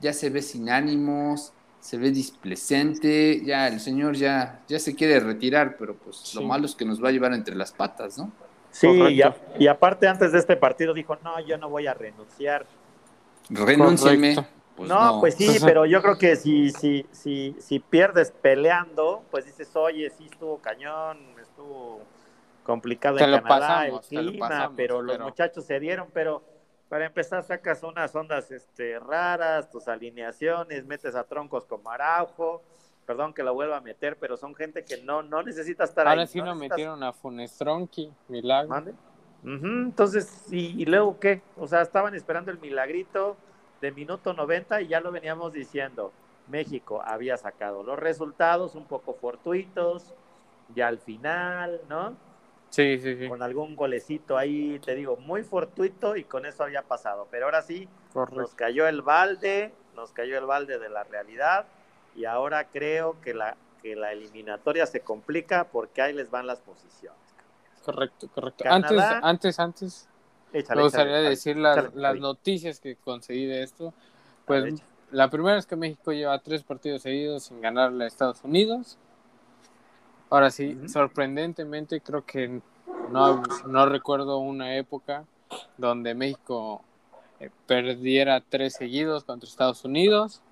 ya se ve sin ánimos, se ve displecente, ya el señor ya, ya se quiere retirar, pero pues Sí. lo malo es que nos va a llevar entre las patas, ¿no? Sí, y, a- y aparte antes de este partido dijo, no, yo no voy a renunciar. Renúncienme. Correcto. Pues no, pues sí, pero yo creo que si, si, si, si pierdes peleando, pues dices, oye, sí estuvo cañón, estuvo complicado Te en lo Canadá, pasamos, el lo clima, pasamos, pero los muchachos se dieron, pero para empezar sacas unas ondas este, raras, tus alineaciones, metes a troncos como Araujo, perdón que lo vuelva a meter, pero son gente que no, no necesita estar Ahora ahí. sí no necesitas- metieron a Funestronki, milagro. Entonces, ¿y, y luego qué? O sea, estaban esperando el milagrito de minuto 90 y ya lo veníamos diciendo. México había sacado los resultados un poco fortuitos, ya al final, ¿no? Sí, sí, sí. Con algún golecito ahí, te digo, muy fortuito y con eso había pasado. Pero ahora sí, nos cayó el balde, nos cayó el balde de la realidad y ahora creo que la, que la eliminatoria se complica porque ahí les van las posiciones. Correcto, correcto. Canadá. Antes, antes, antes, Échale, me gustaría échale, decir las, échale, las Javi. noticias que conseguí de esto. Pues la primera es que México lleva tres partidos seguidos sin ganarle a Estados Unidos. Ahora sí, sorprendentemente creo que no, no recuerdo una época donde México eh, perdiera tres seguidos contra Estados Unidos.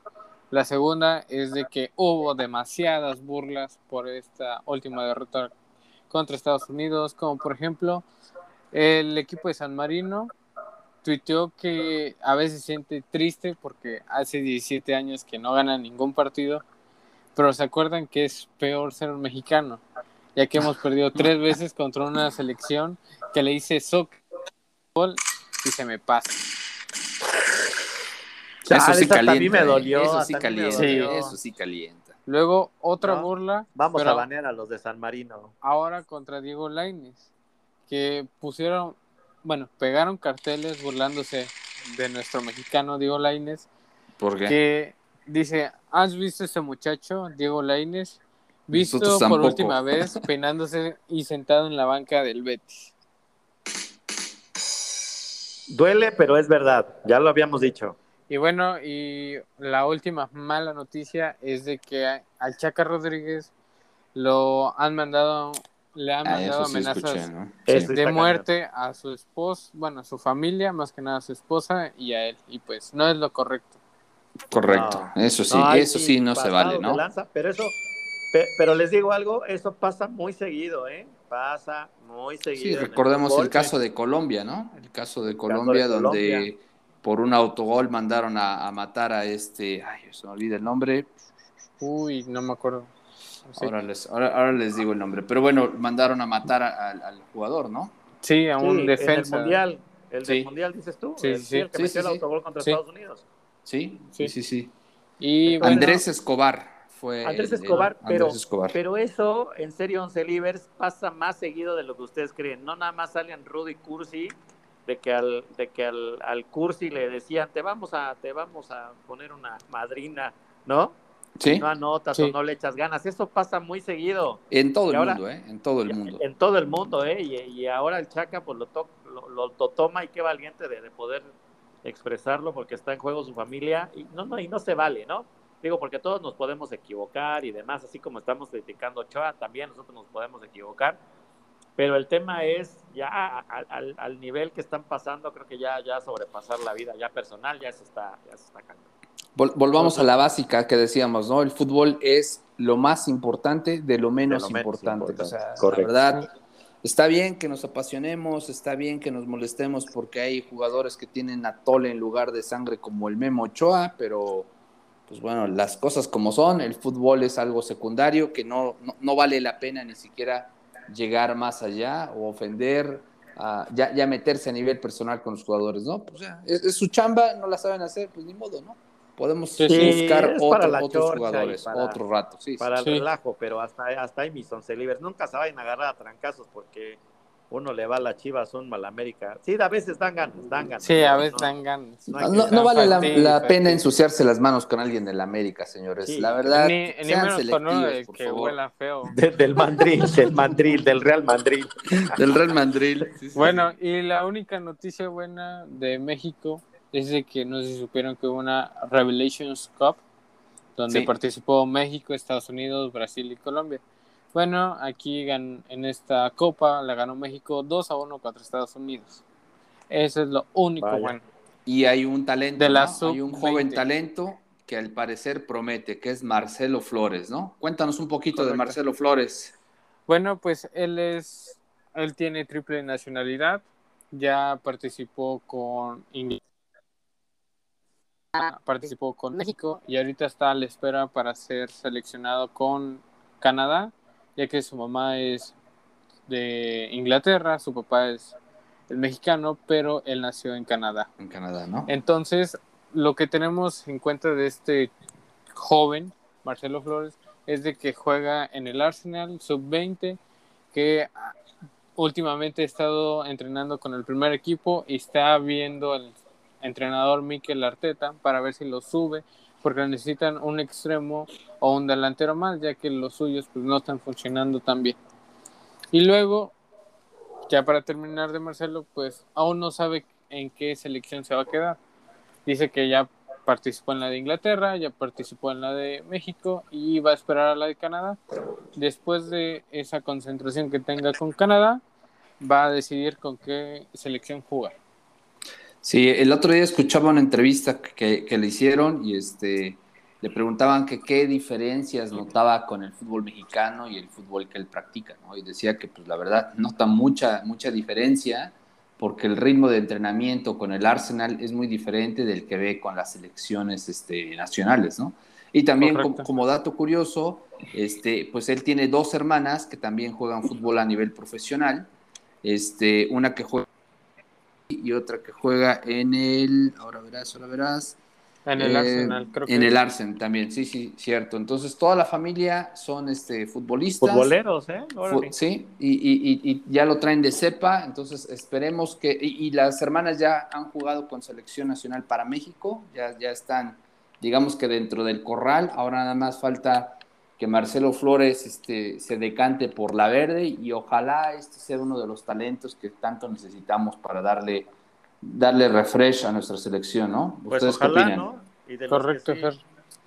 La segunda es de que hubo demasiadas burlas por esta última derrota contra Estados Unidos, como por ejemplo el equipo de San Marino tuiteó que a veces se siente triste porque hace 17 años que no gana ningún partido, pero se acuerdan que es peor ser un mexicano, ya que hemos perdido tres veces contra una selección que le hice soccer y se me pasa. Eso sí Esa también calienta. me ¿eh? dolió, Eso sí me calienta. dolió. Eso sí calienta. Luego otra ¿No? burla, Vamos pero a banear a los de San Marino. ahora contra Diego Lainez, que pusieron, bueno, pegaron carteles burlándose de nuestro mexicano Diego Lainez, ¿Por qué? que dice, ¿has visto ese muchacho, Diego Lainez? Visto Nosotros por última vez peinándose y sentado en la banca del Betis. Duele, pero es verdad. Ya lo habíamos dicho. Y bueno, y la última mala noticia es de que al Chaca Rodríguez lo han mandado, le han Ah, mandado sí amenazas escuché, ¿no? Sí. de muerte a su esposa, bueno, a su familia, más que nada a su esposa y a él. Y pues no es lo correcto. Correcto. No. Eso sí, No, eso sí no se vale, de ¿no? lanza, pero eso, pe- pero les digo algo, eso pasa muy seguido, ¿eh? Pasa muy Sí, seguido. el recordemos el fútbol. caso de Colombia, ¿no? El caso de Colombia, de donde Colombia. por un autogol mandaron a, a matar a este, ay, se me olvida el nombre, Uy, no me acuerdo. Sí, ahora, les, ahora, ahora les digo el nombre, pero bueno, mandaron a matar a- al- al jugador, ¿no? Sí, a Sí, un En defensa. el mundial, el Sí. del mundial dices tú, Sí, el, sí, sí. el que Sí, metió sí, el autogol contra Sí. Estados Unidos. Sí, Sí. sí, sí. sí. Y bueno, Andrés Escobar fue. Andrés el- el- Escobar, pero, Andrés Escobar. pero eso, en serio, Once Livers pasa más seguido de lo que ustedes creen. No nada más salen Rudy Cursi, de que al, de que al, al Cursi le decían, te vamos a, te vamos a poner una madrina, ¿no? Sí, No anotas Sí. o no le echas ganas. Eso pasa muy seguido. en todo y el ahora- mundo, ¿eh? En todo el mundo. En todo el mundo, ¿eh? Y, y ahora el Chaca pues lo, to- lo, lo- lo toma y qué valiente de, de poder expresarlo porque está en juego su familia y no, no, y no se vale, ¿no? Digo, porque todos nos podemos equivocar y demás, así como estamos criticando a Ochoa, también nosotros nos podemos equivocar. Pero el tema es ya al, al nivel que están pasando, creo que ya, ya sobrepasar la vida ya personal, ya se está, ya se está cayendo. Vol- volvamos a la básica que decíamos, ¿no? El fútbol es lo más importante de lo menos, De lo menos importante. importante, O sea, correcto. La verdad, está bien que nos apasionemos, está bien que nos molestemos porque hay jugadores que tienen atole en lugar de sangre como el Memo Ochoa, pero pues bueno, las cosas como son, el fútbol es algo secundario que no, no, no vale la pena ni siquiera llegar más allá o ofender, a- ya, ya meterse a nivel personal con los jugadores, ¿no? Pues, o sea, es, es su chamba, no la saben hacer, pues ni modo, ¿no? Podemos Sí, sí. buscar para otro- la otros chorcha jugadores, para- otro rato, sí. sí. para el Sí. relajo, pero hasta, hasta ahí mis once libres. Nunca se vayan a agarrar a trancazos porque uno le va a las chivas, un mal América. Sí, a veces dan ganas, dan ganas. sí, a veces no- dan ganas. no hay No, no vale la, la pena ensuciarse las manos con alguien del América, señores. Sí. la verdad, Ni, ni sean menos con uno de selectivos, por que favor. huela feo. De- del Madrid, del Madrid, del Real Madrid. Del Real Madrid. Sí, sí, Bueno, y la única noticia buena de México es de que no sé si supieron que hubo una Revelations Cup donde Sí. participó México, Estados Unidos, Brasil y Colombia. Bueno, aquí en esta copa la ganó México 2 a 1 contra Estados Unidos. Eso es lo único Vaya. bueno. Y hay un talento, De la ¿no? hay un sub-20. joven talento que al parecer promete, que es Marcelo Flores, ¿no? Cuéntanos un poquito de. Marcelo Flores. Bueno, pues él es, él tiene triple nacionalidad, ya participó con Inglaterra, participó con México y ahorita está a la espera para ser seleccionado con Canadá, ya que su mamá es de Inglaterra, su papá es el mexicano, pero él nació en Canadá. En Canadá, ¿no? Entonces, lo que tenemos en cuenta de este joven, Marcelo Flores, es de que juega en el Arsenal sub-20, que ah, últimamente ha estado entrenando con el primer equipo y está viendo el entrenador Mikel Arteta para ver si lo sube, porque necesitan un extremo o un delantero más, ya que los suyos pues, no están funcionando tan bien. Y luego, ya para terminar de Marcelo, pues aún no sabe en qué selección se va a quedar. Dice que ya participó en la de Inglaterra, ya participó en la de México y va a esperar a la de Canadá. Después de esa concentración que tenga con Canadá, va a decidir con qué selección jugar. Sí, el otro día escuchaba una entrevista que, que le hicieron y este le preguntaban que qué diferencias notaba con el fútbol mexicano y el fútbol que él practica, ¿no? Y decía que pues la verdad nota mucha mucha diferencia porque el ritmo de entrenamiento con el Arsenal es muy diferente del que ve con las selecciones este, nacionales, ¿no? Y también como, como, dato curioso, este, pues él tiene dos hermanas que también juegan fútbol a nivel profesional, este, una que juega y otra que juega en el, ahora verás, ahora verás, en el eh, Arsenal, creo que. En el Arsenal también, sí, sí, cierto. Entonces, toda la familia son este, futbolistas. Futboleros, ¿eh? sí, y, y, y, ya lo traen de cepa. Entonces, esperemos que. Y, las hermanas ya han jugado con selección nacional para México. Ya, ya están, digamos que dentro del corral. Ahora nada más falta que Marcelo Flores este, se decante por la verde y ojalá este sea uno de los talentos que tanto necesitamos para darle darle refresh a nuestra selección, ¿no? Pues ojalá, ¿no? Y de Correcto, los que sí,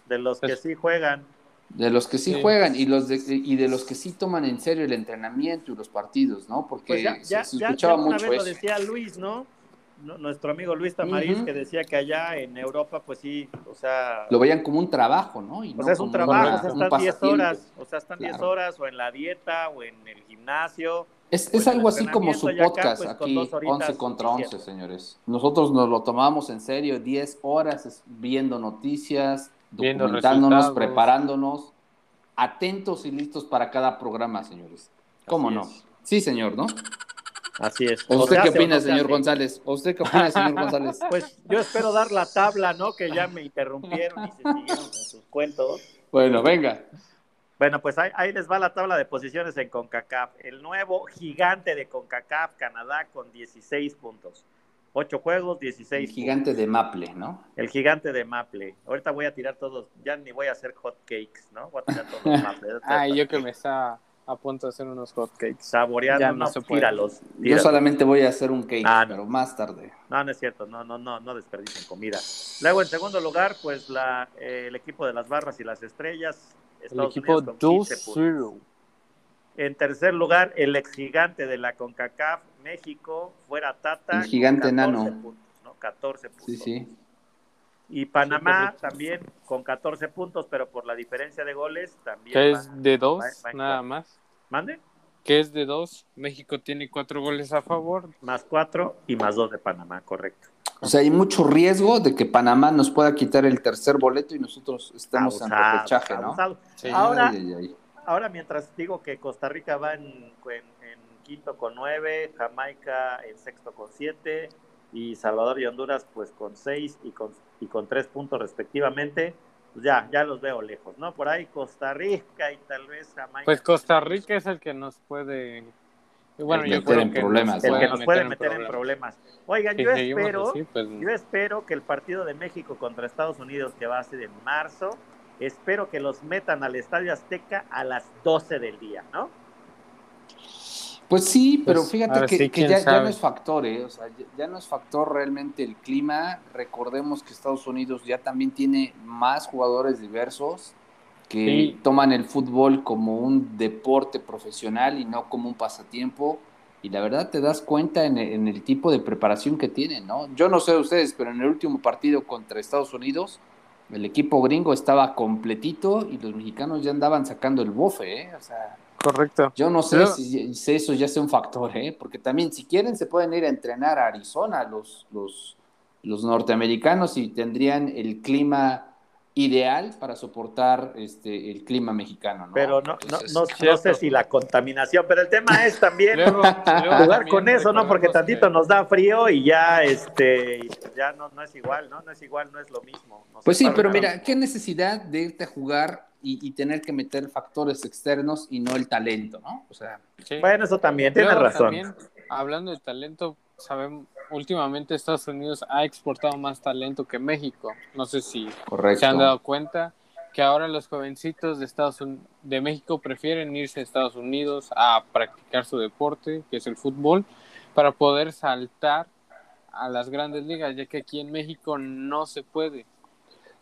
De los que sí juegan. De los que sí, juegan y, los de, y de los que sí toman en serio el entrenamiento y los partidos, ¿no? Porque pues ya, se escuchaba ya, una mucho vez lo decía Luis, ¿no? Nuestro amigo Luis Tamariz, que decía que allá en Europa, pues sí, o sea... Lo veían como un trabajo, ¿no? Y o sea, es un trabajo, o sea, están 10 horas, o sea, están 10 horas o en la dieta o en el gimnasio es, es algo así como su podcast pues, aquí, 11 contra 11, señores. Nosotros nos lo tomamos en serio, 10 horas viendo noticias, documentándonos, preparándonos, atentos y listos para cada programa, señores. ¿Cómo no? Sí, señor, ¿no? Así es. usted qué opina, señor González? usted qué opina, señor González? Pues yo espero dar la tabla, ¿no? Que ya me interrumpieron y se siguieron con sus cuentos. Bueno, venga. Bueno, pues ahí, les va la tabla de posiciones en CONCACAF. El nuevo gigante de CONCACAF, Canadá, con 16 puntos. Ocho juegos, 16 El gigante de Maple, ¿no? El gigante de Maple. Ahorita voy a tirar todos, ya ni voy a hacer hot cakes, ¿no? Voy a tirar todos los Maple. ah, yo que me está a punto de hacer unos hot cakes. Saboreando, no, tíralos, Yo solamente voy a hacer un cake, ah, pero más tarde. No, no es cierto, no, no, no, no desperdicien comida. Luego, en segundo lugar, pues la, eh, el equipo de las barras y las estrellas, el equipo 2-0. En tercer lugar, el ex gigante de la CONCACAF, México, fuera Tata. El gigante nano. Puntos, ¿no? 14 puntos. Sí, sí. Y Panamá también con 14 puntos, pero por la diferencia de goles también. ¿Qué es de dos, nada más. ¿Mande? Que es de dos. México tiene cuatro goles a favor. Más cuatro y más dos de Panamá, correcto. O sea, hay mucho riesgo de que Panamá nos pueda quitar el tercer boleto y nosotros estemos en repechaje, ¿no? Ahora, ahora, mientras digo que Costa Rica va en, quinto con nueve, Jamaica en sexto con siete, y Salvador y Honduras pues con seis y con, y con tres puntos respectivamente, pues ya, ya los veo lejos, ¿no? Por ahí Costa Rica y tal vez Jamaica. Pues Costa Rica es el que nos puede bueno, yo creo en que problemas. El que nos puede meter en problemas. Oigan, yo espero, pues, yo espero que el partido de México contra Estados Unidos, que va a ser en marzo, espero que los metan al Estadio Azteca a las 12 del día, ¿no? Pues sí, pero pues, fíjate que, ya, no es factor, ¿eh? O sea, ya, no es factor realmente el clima. Recordemos que Estados Unidos ya también tiene más jugadores diversos que toman el fútbol como un deporte profesional y no como un pasatiempo. Y la verdad te das cuenta en el, tipo de preparación que tienen, ¿no? Yo no sé ustedes, pero en el último partido contra Estados Unidos, el equipo gringo estaba completito y los mexicanos ya andaban sacando el bofe, ¿eh? O sea, Correcto. Yo no sé si, eso ya sea un factor, ¿eh? Porque también, si quieren, se pueden ir a entrenar a Arizona los, los, los norteamericanos y tendrían el clima ideal para soportar este el clima mexicano, ¿no? Pero no, no, no, sé si la contaminación, pero el tema es también jugar con eso, ¿no? Porque tantito nos da frío y ya este ya no, no es igual, ¿no? No es igual, no es lo mismo. pues sí, pero mira, qué necesidad de irte a jugar y, tener que meter factores externos y no el talento, ¿no? O sea, bueno, eso también tiene razón. hablando de talento, sabemos últimamente Estados Unidos ha exportado más talento que México. No sé si se han dado cuenta que ahora los jovencitos de Estados de México prefieren irse a Estados Unidos a practicar su deporte, que es el fútbol, para poder saltar a las grandes ligas, ya que aquí en México no se puede.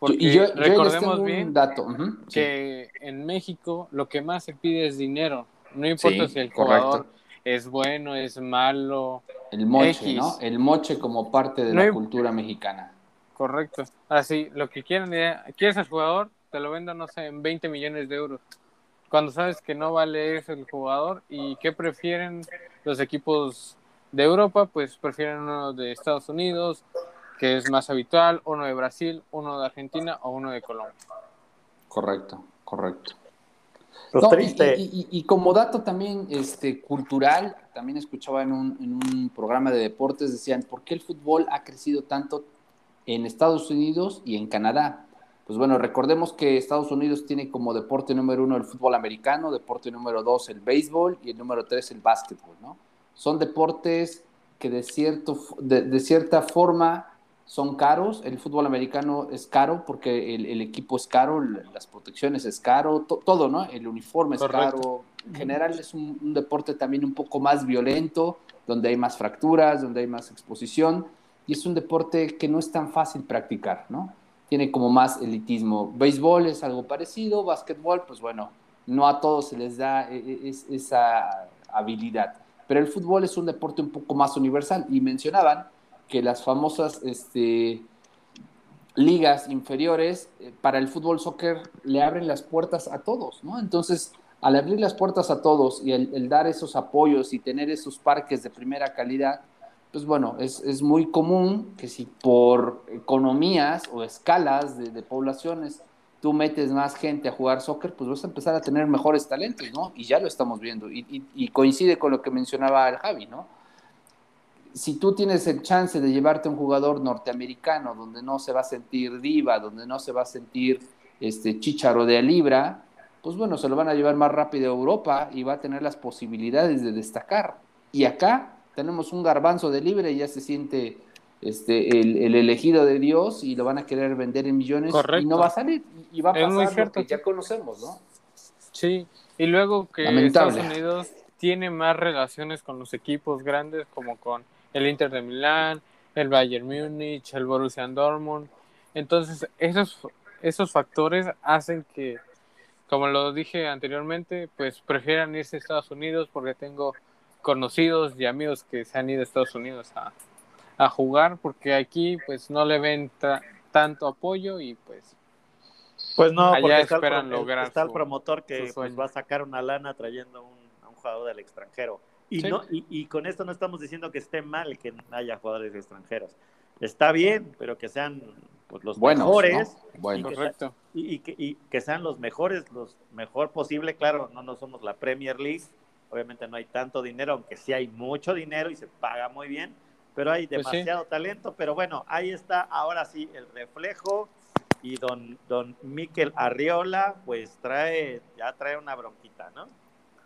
Y yo, recordemos bien dato. que en México lo que más se pide es dinero. No importa si el jugador es bueno, es malo. El moche, ¿no? El moche como parte de la cultura mexicana. Correcto. Así, lo que quieran, quieres al jugador, te lo vendo, no sé, en 20 millones de euros. Cuando sabes que no vale eso el jugador y qué prefieren los equipos de Europa, pues prefieren uno de Estados Unidos, que es más habitual, uno de Brasil, uno de Argentina o uno de Colombia. Correcto, correcto. Pues No, y- triste. Y, y- y como dato también este, cultural, también escuchaba en un, en un programa de deportes, decían, ¿por qué el fútbol ha crecido tanto en Estados Unidos y en Canadá? Pues bueno, recordemos que Estados Unidos tiene como deporte número uno el fútbol americano, deporte número dos el béisbol y el número tres el básquetbol, ¿no? Son deportes que de, cierto, de, de cierta forma son caros. El fútbol americano es caro porque el, el equipo es caro, las protecciones es caro, to- todo, ¿no? El uniforme es caro. En general es un, un deporte también un poco más violento, donde hay más fracturas, donde hay más exposición, y es un deporte que no es tan fácil practicar, ¿no? Tiene como más elitismo. Béisbol es algo parecido, básquetbol, pues bueno, no a todos se les da e- e- es- esa habilidad. Pero el fútbol es un deporte un poco más universal, y mencionaban que las famosas este, ligas inferiores eh, para el fútbol soccer le abren las puertas a todos, ¿no? Entonces, al abrir las puertas a todos y el, dar esos apoyos y tener esos parques de primera calidad, pues bueno, es, es muy común que si por economías o escalas de, de poblaciones tú metes más gente a jugar soccer, pues vas a empezar a tener mejores talentos, ¿no? Y ya lo estamos viendo. Y, y- y coincide con lo que mencionaba el Javi, ¿no? Si tú tienes el chance de llevarte a un jugador norteamericano donde no se va a sentir diva, donde no se va a sentir este chicharo de a libra, pues bueno, se lo van a llevar más rápido a Europa y va a tener las posibilidades de destacar. Y acá tenemos un garbanzo de libre y ya se siente este, el, el elegido de Dios y lo van a querer vender en millones y no va a salir. Y va a Es pasar lo cierto. que ya conocemos, ¿no? Sí, y luego que Lamentable. Estados Unidos tiene más relaciones con los equipos grandes como con el Inter de Milán, el Bayern Múnich, el Borussia Dortmund. Entonces, esos, esos factores hacen que, como lo dije anteriormente, pues prefieran irse a Estados Unidos porque tengo conocidos y amigos que se han ido a Estados Unidos a, a jugar porque aquí pues no le ven ta- tanto apoyo y pues Pues no, Allá porque está el, esperan pro- lograr está el promotor que pues, va a sacar una lana trayendo un, a un jugador del extranjero. Y, Sí. no, y, y con esto no estamos diciendo que esté mal que haya jugadores extranjeros. Está bien, pero que sean pues, los Buenos, mejores ¿no? Bueno. que- correcto. y, y que, y que sean los mejores, los mejor posible. Claro, no, no somos la Premier League, obviamente no hay tanto dinero, aunque sí hay mucho dinero y se paga muy bien, pero hay Pues sí. demasiado talento. Pero bueno, ahí está ahora sí el reflejo. Y don, don Miquel Arriola, pues trae, ya trae una bronquita, ¿no?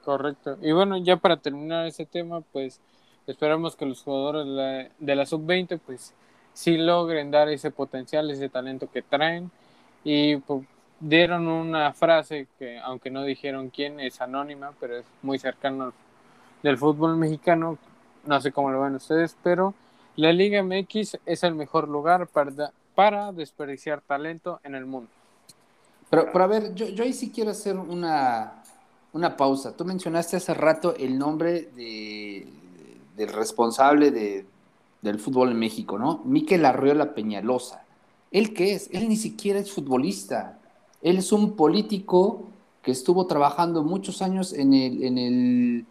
Correcto. Y bueno, ya para terminar ese tema, pues esperamos que los jugadores de la, de la sub-20 pues sí logren dar ese potencial, ese talento que traen. Y pues, dieron una frase que, aunque no dijeron quién, es anónima, pero es muy cercano del fútbol mexicano. No sé cómo lo ven ustedes, pero la Liga MX es el mejor lugar para, para desperdiciar talento en el mundo. Pero, pero a ver, yo, yo ahí sí quiero hacer una, una pausa. Tú mencionaste hace rato el nombre de, del responsable de, del fútbol en México, ¿no? Miquel Arriola Peñalosa. ¿Él qué es? Él ni siquiera es futbolista. Él es un político que estuvo trabajando muchos años en el, en el,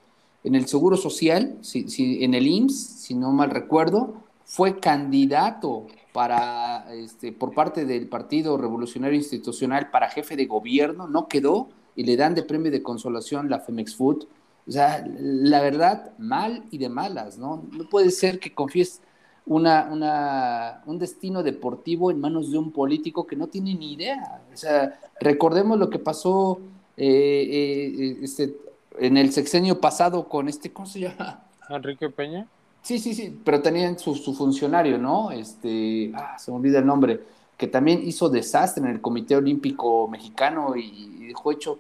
en el Seguro Social, si, si- en el IMSS, si no mal recuerdo. Fue candidato para, este, por parte del Partido Revolucionario Institucional para jefe de gobierno, no quedó y le dan de premio de consolación la Femex Food. O sea, la verdad, mal y de malas, ¿no? No puede ser que confíes una, una, un destino deportivo en manos de un político que no tiene ni idea. O sea, recordemos lo que pasó eh, eh, este, en el sexenio pasado con este, ¿cómo se llama? Enrique Peña. Sí, sí, sí, pero tenían su, su funcionario, ¿no? Este, ah, se me olvida el nombre, que también hizo desastre en el Comité Olímpico Mexicano y, y dejó hecho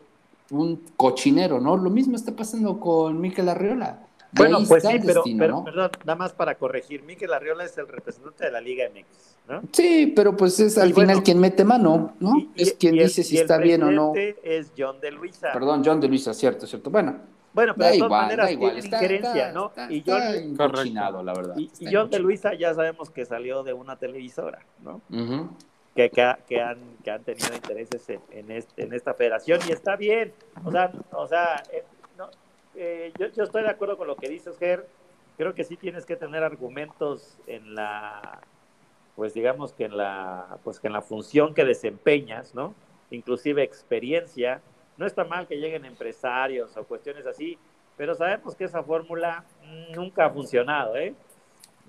un cochinero, ¿no? Lo mismo está pasando con Miquel Arriola. De Bueno, pues sí, pero, destino, pero ¿no? perdón, nada más para corregir, Miquel Arriola es el representante de la Liga MX, ¿no? Sí, pero pues es al Y bueno, final quien mete mano, ¿no? Y- es quien y dice si el está bien o no. es John de Luisa. Perdón, John de Luisa, cierto, cierto. Bueno, Bueno, pero da de todas igual, maneras igual. tienen Está, injerencia, está- ¿no? está- y John, la verdad. y, John de. Luisa ya sabemos que salió de una televisora, ¿no? Ujú. Que, que, que han, que han tenido intereses en, en, este- en esta federación y está bien. O sea, o sea eh, no, eh, yo, yo estoy de acuerdo con lo que dices, Ger, creo que sí tienes que tener argumentos en la, pues digamos que en la, pues que en la función que desempeñas, ¿no? Inclusive experiencia. No está mal que lleguen empresarios o cuestiones así, pero sabemos que esa fórmula nunca ha funcionado, ¿eh?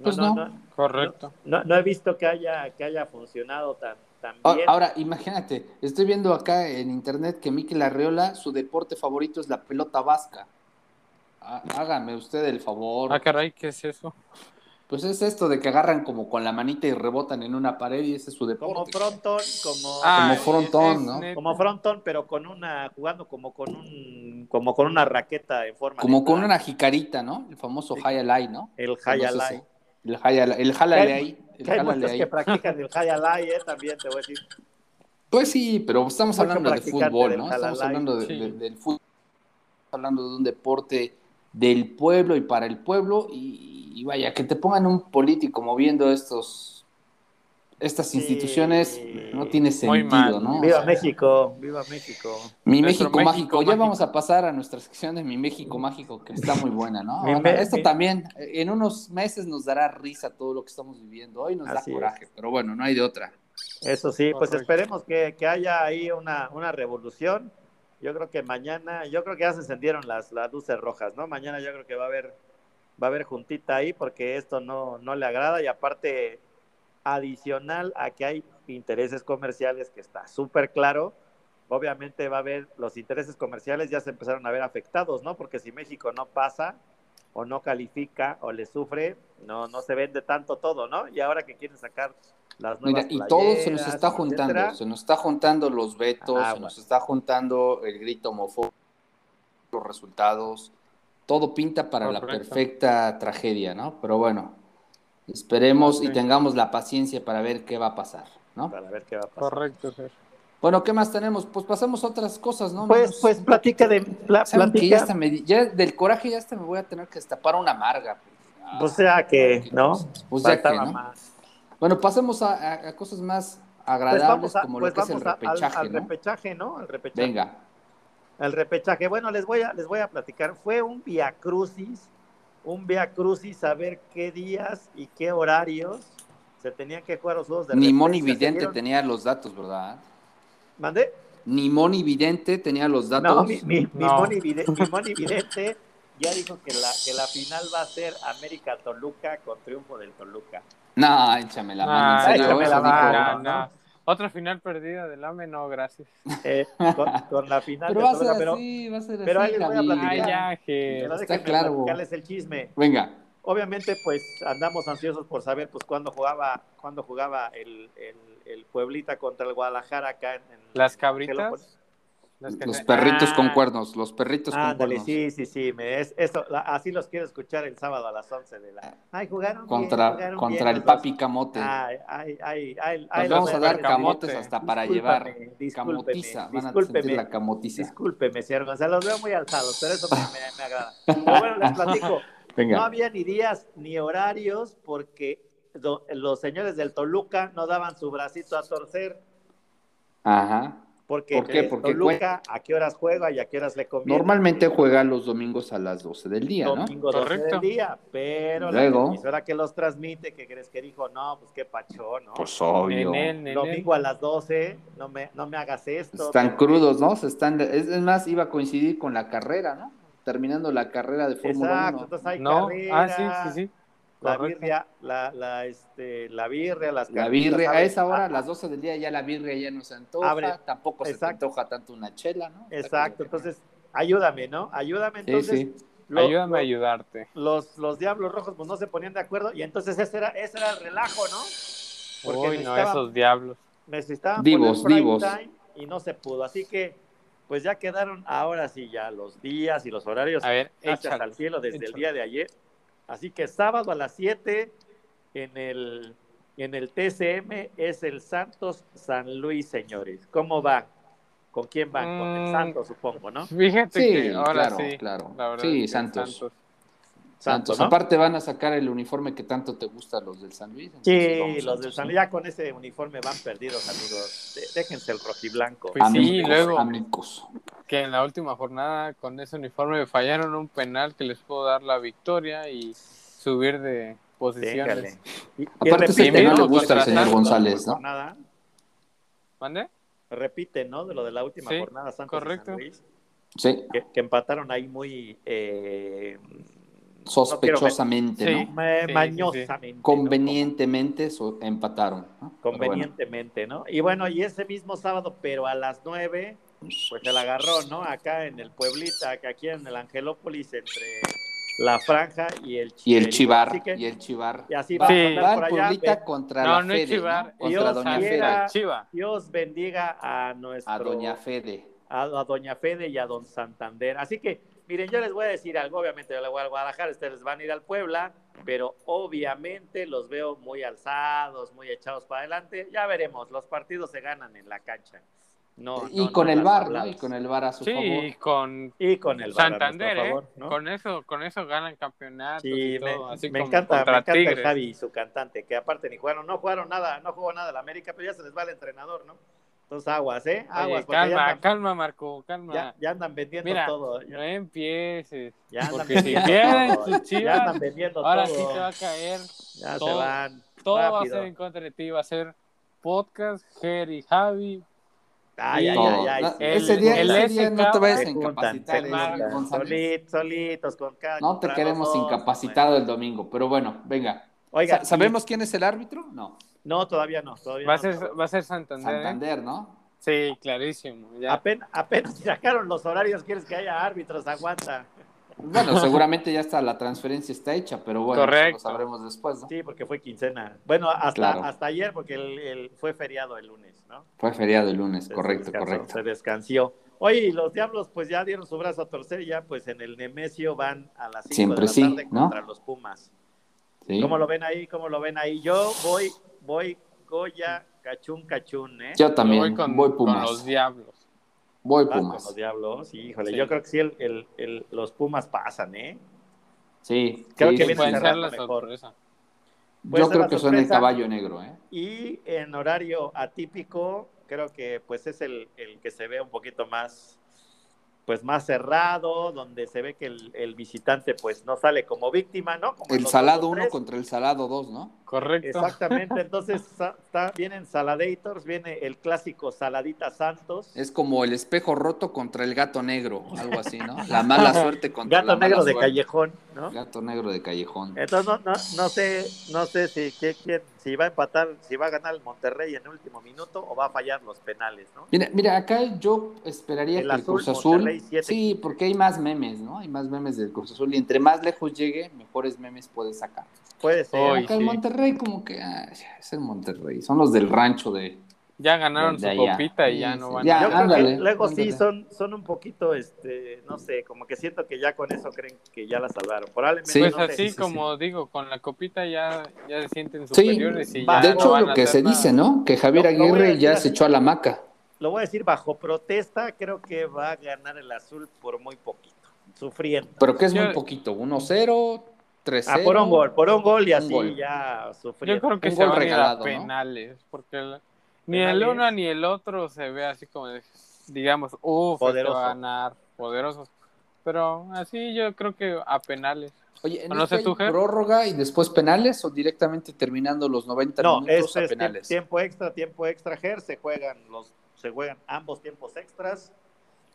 Pues no, correcto. No, no, he visto que haya, que haya funcionado tan, tan Ah, bien. Ahora, imagínate, estoy viendo acá en internet que Mikel Arreola, su deporte favorito es la pelota vasca. Há- Hágame usted el favor. Ah, caray, ¿qué es eso? Pues es esto de que agarran como con la manita y rebotan en una pared y ese es su como deporte. frontón, como, Ah, es- frontón, es ¿no? neta. como frontón, pero con una, jugando como con un, como con una raqueta en forma Como de con una jicarita, ¿no? El famoso Sí. Hayalay, ¿no? el ese? El Hayalay. El. El Que hay muchos que practican el Hayalay, eh, también te voy a decir. Pues sí, pero estamos Mucho hablando de fútbol, ¿no? Estamos hablando de- Sí. de- del fútbol, estamos hablando de un deporte del pueblo y para el pueblo y, y vaya, que te pongan un político moviendo estos estas Sí. instituciones no tiene sentido. ¿no? O Viva sea, México, viva México. Mi Nuestro México, México mágico. Ya mágico. vamos a pasar a nuestra sección de Mi México mágico, que está muy buena, ¿no? Bueno, esto mi- también, en unos meses nos dará risa todo lo que estamos viviendo. Hoy nos Así da es. coraje, pero bueno, no hay de otra. Eso sí, pues esperemos que, que haya ahí una, una revolución. Yo creo que mañana, yo creo que ya se encendieron las, las luces rojas, ¿no? Mañana yo creo que va a haber, va a haber juntita ahí porque esto no, no le agrada y aparte adicional a que hay intereses comerciales que está súper claro, obviamente va a haber los intereses comerciales ya se empezaron a ver afectados, ¿no? Porque si México no pasa o no califica o le sufre, no, no se vende tanto todo, ¿no? Y ahora que quieren sacar las nuevas Mira, y todo se nos está juntando, etcétera, se nos está juntando los vetos, Ah, se bueno. nos está juntando el grito homofóbico, los resultados, todo pinta para la perfecta tragedia, ¿no? Pero bueno, esperemos y tengamos la paciencia para ver qué va a pasar, ¿no? para ver qué va a pasar. Correcto, Fer. Bueno, ¿qué más tenemos? Pues pasamos a otras cosas, ¿no? Pues, Menos- pues platica de pla- ¿Saben que ya, platica, hasta me di- ya del coraje ya hasta me voy a tener que destapar una amarga. Ah, o sea que, qué ¿no? cosa. Pues ya que, ¿no? más. Bueno, pasemos a, a- a cosas más Pues agradables a- como pues lo que es el a- al- repechaje, al, ¿no? repechaje, ¿no? Al repechaje. Venga. Al repechaje. Bueno, les voy a, les voy a platicar. Fue un via crucis, un via crucis saber qué días y qué horarios se tenían que jugar los juegos de Ni Moni Vidente dieron- tenía los datos, ¿verdad? ¿Mandé? Ni Moni Vidente tenía los datos. No, mi, mi, mi No. Moni Vide- mi Moni Vidente ya dijo que la, que la final va a ser América Toluca con triunfo del Toluca. No, échame la mano. Ah, en serio, échame la mano. Otra final perdida del AME, no, gracias. Eh, con, con la final Pero del va a ser Toluca, pero, así, va a ser pero así, ahí les voy a platicar. Ay, ya, está déjenme claro. platicarles el chisme. Venga. Obviamente, pues andamos ansiosos por saber pues cuándo jugaba, cuándo jugaba el, el, el Pueblita contra el Guadalajara acá en, en- Las en cabritas. Que- Los perritos Ah, con cuernos, los perritos con cuernos. sí, sí, sí, me, es, eso, la- así los quiero escuchar el sábado a las 11 de la... Ay, jugaron bien, Contra, jugaron contra bien el papi camote. Ay, ay, ay, ay, Nos vamos a dar camote. camotes hasta para Discúlpame, llevar. discúlpeme, Camotiza, van a sentir la camotiza. Discúlpeme, señor Gonzalo, los veo muy alzados, pero eso me, me- me agrada. Pero bueno, les platico. No había ni días ni horarios porque do- los señores del Toluca no daban su bracito a torcer. Ajá. Porque ¿Por qué? Porque Toluca a qué horas juega y a qué horas le conviene. Normalmente juega los domingos a las 12 del día, ¿no? Domingo 12 Correcto. del día, pero Luego. la emisora que los transmite, ¿qué crees que dijo? No, pues qué pacho, ¿no? Pues obvio. Domingo a las 12, no me, no me hagas esto. Están crudos, ¿no? Se están, es es más, iba a coincidir con la carrera, ¿no? Terminando la carrera de Fórmula Exacto, 1. entonces hay No, carrera, ah, sí, sí, sí. La Correcto. birria, la, la, este, la birria, las La birria, a esa hora, a las 12 del día, ya la birria ya no se antoja, Abre. tampoco se te antoja tanto una chela, ¿no? Exacto, entonces ayúdame, ¿no? Ayúdame, Sí, entonces. sí. lo- Ayúdame a ayudarte. Los, los Diablos Rojos pues no se ponían de acuerdo y entonces ese era, ese era el relajo, ¿no? Porque Uy, no, necesitaban- esos diablos. necesitaban Divos, divos. time y no se pudo. Así que, pues ya quedaron ahora sí ya los días y los horarios A ver, al cielo desde el día de ayer. Así que sábado a las 7 en el, en el TCM es el Santos San Luis, señores. ¿Cómo va? ¿Con quién van? Con el Mm. Santos, supongo, ¿no? Fíjate Sí, que ahora claro, sí. claro. la verdad Sí, es que Santos. Santos, Santos. ¿no? Aparte van a sacar el uniforme que tanto te gusta los del San Luis. entonces Sí, los del San. Luis ya con ese uniforme van perdidos, amigos. De- déjense el rojiblanco. Pues sí, Amigos, luego. amigos. Que en la última jornada con ese uniforme fallaron un penal que les pudo dar la victoria y subir de posiciones. Déjale. Y- y Aparte, repite, es que no ¿no? le gusta al señor González, ¿no? jornada. ¿Mande? Repite, ¿no? De lo de la última Sí, jornada, Santos y correcto. San Luis, Sí, que, que empataron ahí muy eh, sospechosamente, Sí. ¿no? sí, sí. mañosamente. ¿no? Convenientemente empataron. ¿no? Pero bueno. Convenientemente, ¿no? Y bueno, y ese mismo sábado, pero a las nueve, pues se la agarró, ¿no? Acá en el Pueblita, que aquí en el Angelópolis, entre la franja y el Y el. Chivar, que- y el Chivar. y así va, Sí. a va por allá. Pueblita Ve- contra No, la no es Fede, Chivar, ¿no? Contra Dios Doña quiera- Fede. Chiva. Dios bendiga a nuestro A Doña Fede. a, a Doña Fede y a Don Santander. Así que, miren, yo les voy a decir algo, obviamente yo le voy al Guadalajara, ustedes van a ir al Puebla, pero obviamente los veo muy alzados, muy echados para adelante. Ya veremos, los partidos se ganan en la cancha. No, y no, con no el VAR, ¿no? Y con el VAR a su Sí, favor. con Y con el a Santander, ¿eh? favor, ¿no? Con eso, con eso ganan campeonatos Sí, y me, todo, así me como encanta, me encanta el. Javi y su cantante, que aparte ni jugaron, no jugaron nada, no jugó nada el América, pero ya se les va el entrenador, ¿no? Entonces aguas, ¿eh? Oye, Aguas, porque ya calma, andan, calma, Marco, calma. ya, ya andan vendiendo Mira, todo. No empieces. Ya andan Porque si vendiendo pierden todo, tus ya chivas, andan vendiendo ahora todo. sí te va a caer. Ya se van. Todo va a ser en contra de ti. Va a ser podcast, Jerry, Javi. Ay, ay, ay, ay, No, ese día, el ese día no te vayas a incapacitar, juntan, solitos, solitos, con cada No te queremos dos, incapacitado el domingo, pero bueno, venga. Oiga, Sa- ¿Sabemos quién es el árbitro? No. No, todavía no, todavía Va a no. ser, va a ser Santander. ¿eh? Santander, ¿no? Sí, clarísimo. Ya. Apenas, apenas sacaron los horarios, quieres que haya árbitros, aguanta. Bueno, seguramente ya está la transferencia está hecha, pero bueno, Correcto. lo sabremos después, ¿no? Sí, porque fue quincena. Bueno, hasta, Claro. hasta ayer, porque el, el- fue feriado el lunes, ¿no? Fue feriado el lunes, Se correcto, descansó, correcto. Se descansió. Oye, y los Diablos pues ya dieron su brazo a torcer y ya pues en el Nemesio van a las 5 Siempre de la sí, tarde ¿no? contra los Pumas. Sí. ¿Cómo lo ven ahí? ¿Cómo lo ven ahí? Yo voy, voy Goya, Cachún, Cachún, ¿eh? Yo Yo también, voy con, voy con Pumas. los diablos. Voy Vas con Pumas. los Diablos, híjole, Sí. yo creo que sí, el, el- el- los Pumas pasan, ¿eh? Sí, Creo sí, que sí, viene Puede sí. ser la mejor. sorpresa. Puede Yo creo que son el caballo negro, ¿eh? Y en horario atípico, creo que pues es el, el que se ve un poquito más, pues más cerrado, donde se ve que el, el visitante pues no sale como víctima, ¿no? Como El salado otros 1 tres. contra el salado 2, ¿no? Correcto. Exactamente, entonces está, vienen Saladators, viene el clásico Saladita Santos. Es como el espejo roto contra el gato negro, algo así, ¿no? La mala suerte contra Gato la mala negro de suerte. callejón, ¿no? Gato negro de callejón. Entonces no, no, no sé, no sé si quién- si va a empatar, si va a ganar el Monterrey en el último minuto o va a fallar los penales, ¿no? Mira, mira, acá yo esperaría El que el azul, Cruz Azul. Monterrey. Sí, porque hay más memes, ¿no? Hay más memes del Cruz Azul. Y entre más lejos llegue, mejores memes puede sacar. Puede ser. Hoy. acá el sí. Monterrey, como que ah, es el Monterrey. Son los del rancho de. Ya ganaron De su allá. copita y ya Sí, no sí. van Ya, a Yo creo ándale, que luego sí ándale. son, son un poquito, este, no sé, como que siento que ya con eso creen que ya la salvaron. Probablemente Sí. Pues no sé. así sí, sí. como digo, con la copita ya, ya se sienten Sí, superiores y ya de no hecho, van lo que se nada. dice, ¿no? Que Javier Aguirre decir ya así. se echó a la maca. Lo voy a decir bajo protesta, creo que va a ganar el azul por muy poquito, sufriendo. Pero que es Yo- muy poquito. 1-0, 3-0. Ah, por un gol, por un gol y así gol. ya Yo sufriendo. creo que Un se gol van a ir regalado, a ¿no? penales, porque el- ni Penales. el uno ni el otro se ve así como, digamos, uff, este Poderoso. va a ganar, poderosos. Pero así yo creo que a penales. Oye, ¿en No este sé tú, prórroga y después penales o directamente terminando los 90 No, minutos este a es penales? tiempo extra, tiempo extra, Ger, se juegan los, se juegan ambos tiempos extras,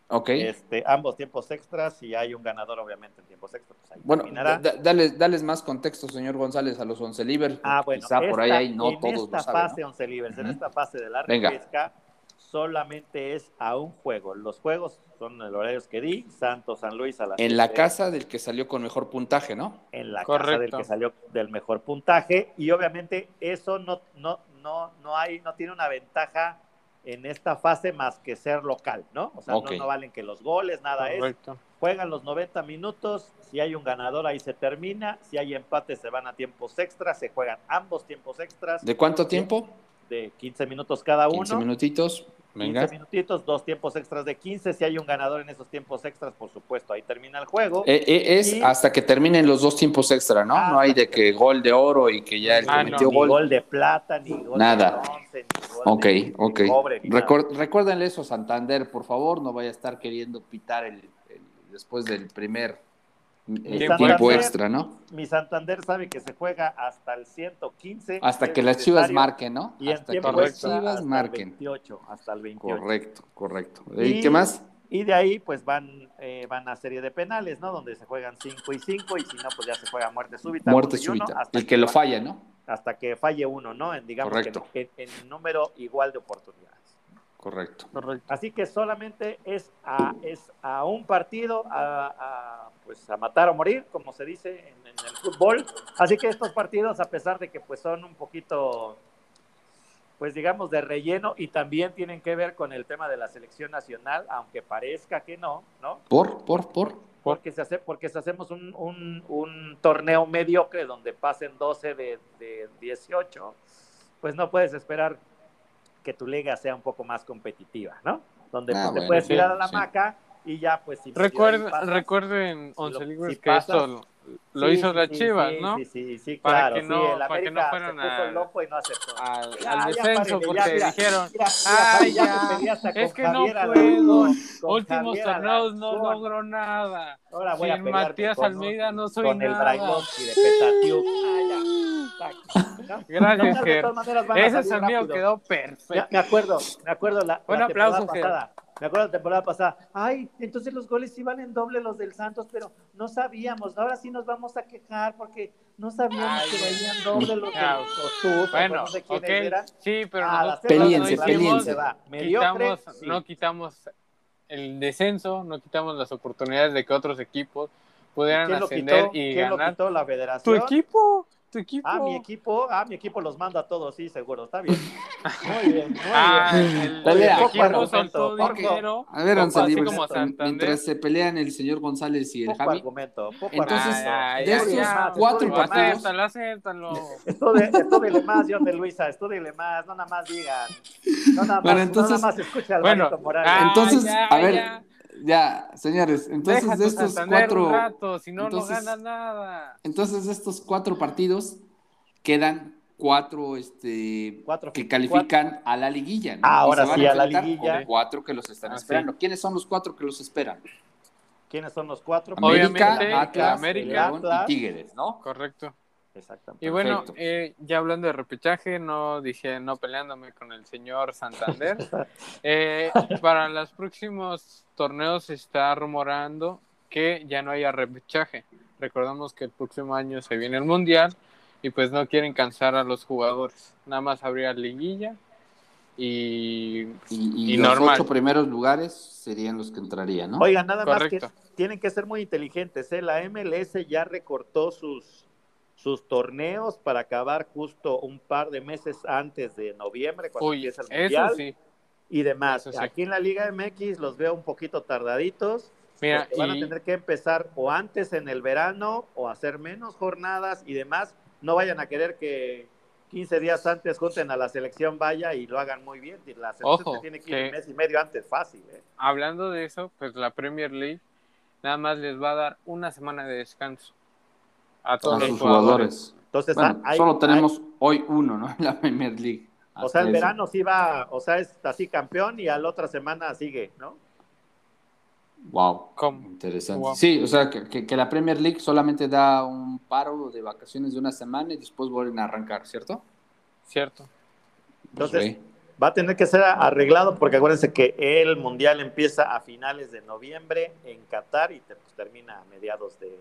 Ok. este, ambos tiempos extras y hay un ganador obviamente en tiempos extras, pues Bueno, terminará. da- dales, dales más contexto, señor González, a los 11 libres. Ah, bueno, Quizá por ahí hay, no en todos esta lo saben. fase ¿no? 11 libres, en esta fase de la repesca, solamente es a un juego. Los juegos son el horarios que di, Santos, San Luis a las En la casa del que salió con mejor puntaje, ¿no? en la casa del que salió del mejor puntaje y obviamente eso no no no no hay no tiene una ventaja en esta fase más que ser local, ¿no? O sea, no- valen que los goles, nada es. Correcto. Juegan los 90 minutos, si hay un ganador ahí se termina, si hay empate se van a tiempos extras, se juegan ambos tiempos extras ¿De cuánto tiempo? de 15 minutos cada 15 uno. Minutitos. 15 Venga. minutitos, dos tiempos extras de 15. Si hay un ganador en esos tiempos extras, por supuesto, ahí termina el juego. Eh, eh, es Y- hasta que terminen los dos tiempos extra, ¿no? Ah, no hay de que gol de oro y que ya el que Ah, no. metió ni gol. gol de plata, ni gol Nada. de bronce, ni gol Ok, de, ok. ni. Recuer- recuérdenle eso, Santander, por favor, no vaya a estar queriendo pitar el, el- después del primer Tiempo tiempo extra. ¿no? Mi Santander sabe que se juega hasta el 115. Hasta que las Chivas marquen, ¿no? Y Hasta que las Chivas hasta marquen. el 28, hasta el 28. Correcto, correcto. Y- ¿Y qué más? Y de ahí, pues van, eh, van a serie de penales, ¿no? Donde se juegan 5 y 5, y si no, pues ya se juega muerte súbita. Muerte uno y uno, súbita. hasta El que lo fa- falla, ¿no? Hasta que falle uno, ¿no? En, digamos Correcto. que en, en número igual de oportunidades. Correcto. Correcto. Así que solamente es a, es a un partido, a, a, pues a matar o morir, como se dice en, en el fútbol. Así que estos partidos, a pesar de que pues son un poquito, pues digamos, de relleno y también tienen que ver con el tema de la selección nacional, aunque parezca que no, ¿no? ¿Por? ¿Por? ¿Por? Porque si, hace, porque si hacemos un, un, un torneo mediocre donde pasen 12 de, de 18, pues no puedes esperar que tu liga sea un poco más competitiva, ¿no? Donde Ah, pues, te bueno, puedes sí, tirar a la sí. maca y ya pues si Recuerden, si pasas- recuerden, Lo- Once Libres, si que pasas- esto lo, Sí, hizo las sí, Chivas, sí, ¿no? Sí, sí, sí, Para claro. que no- el para que no fueran se puso al- loco y no aceptó. Al, Ya, al descenso, porque ya, dijeron, Ay, ya, es que no Javier puedo. Alarcón, con últimos torneos no logró nada. Ahora voy a Sin pelearme Matías con- Almeida no soy con el nada. Brailovsky de Petatiuc. Ah. ¿no? Gracias, No, Ger. a Ese salir sonido rápido. quedó perfecto. me acuerdo, me acuerdo la, Un la aplauso, pasada. Me acuerdo la temporada pasada. Ay, entonces los goles iban en doble los del Santos, pero no sabíamos. Ahora sí nos vamos a quejar porque no sabíamos Ay, que venían doble los de ya. los Tuzos, Bueno, no sé quiénes ok, eran. sí, pero Ah, Pelíense, pelíense. quitamos, sí. no quitamos el descenso, no quitamos las oportunidades de que otros equipos pudieran ¿Quién lo ascender quitó? y ¿Quién lo ganar. quitó? La Tu federación. equipo, tu equipo. Ah, mi equipo, ah, mi equipo los manda a todos, sí, seguro, está bien. Muy bien, muy Ah, bien. el, Pelea. el equipo Poco soltó argumento, dinero. A ver, Santander. mientras se pelean el señor González y el Poco Javi, argumento, poco Entonces, de estos cuatro partidos- Acéptalo, acéptalo. Más, John de Luisa, más, no nada más digan. No nada más, Bueno, no entonces- nada más escucha al Bueno, Alvarito Morales. ah, Entonces, ya, a ver, ya. señores, entonces Deja de estos cuatro, un rato, si no, entonces- no ganas nada. entonces de estos cuatro partidos quedan cuatro, este, Cuatro- que califican a la liguilla. ¿no? Ah, ahora sí, a la liguilla. Cuatro que los están Ah, sí. esperando. ¿Quiénes son los cuatro que los esperan? ¿Quiénes son los cuatro? América, Obviamente, Atlas, América, León Atlas. y Tigres, ¿no? Correcto. Exactamente. Y bueno, eh, ya hablando de repechaje, no dije no peleándome con el señor Santander. Eh, para los próximos torneos se está rumorando que ya no haya repechaje. Recordamos que el próximo año se viene el Mundial y pues no quieren cansar a los jugadores. Nada más habría liguilla y Y, y Y los normal. ocho primeros lugares serían los que entrarían, ¿no? Oigan, nada más que tienen que ser muy inteligentes. ¿eh? La MLS ya recortó sus, sus torneos para acabar justo un par de meses antes de noviembre, cuando uy, empieza el eso Mundial sí. y demás. eso sí. Aquí en la Liga MX los veo un poquito tardaditos. Mira, porque van a y- tener que empezar o antes en el verano o hacer menos jornadas y demás. No vayan a querer que 15 días antes junten a la selección vaya y lo hagan muy bien. La selección Ojo, tiene que ir que- un mes y medio antes, fácil. ¿eh? hablando de eso, pues la Premier League nada más les va a dar una semana de descanso a a todos sus los jugadores. jugadores. Entonces, Bueno, hay- solo hay- tenemos hoy uno, ¿no? En la Premier League. o sea, el verano sí va, o sea, es así campeón y a la otra semana sigue, ¿no? Wow. ¿Cómo? Interesante. Wow. Sí, o sea, que, que- que la Premier League solamente da un paro de vacaciones de una semana y después vuelven a arrancar, ¿cierto? Cierto. Entonces, va a tener que ser arreglado porque acuérdense que el mundial empieza a finales de noviembre en Qatar y te- pues, termina a mediados de,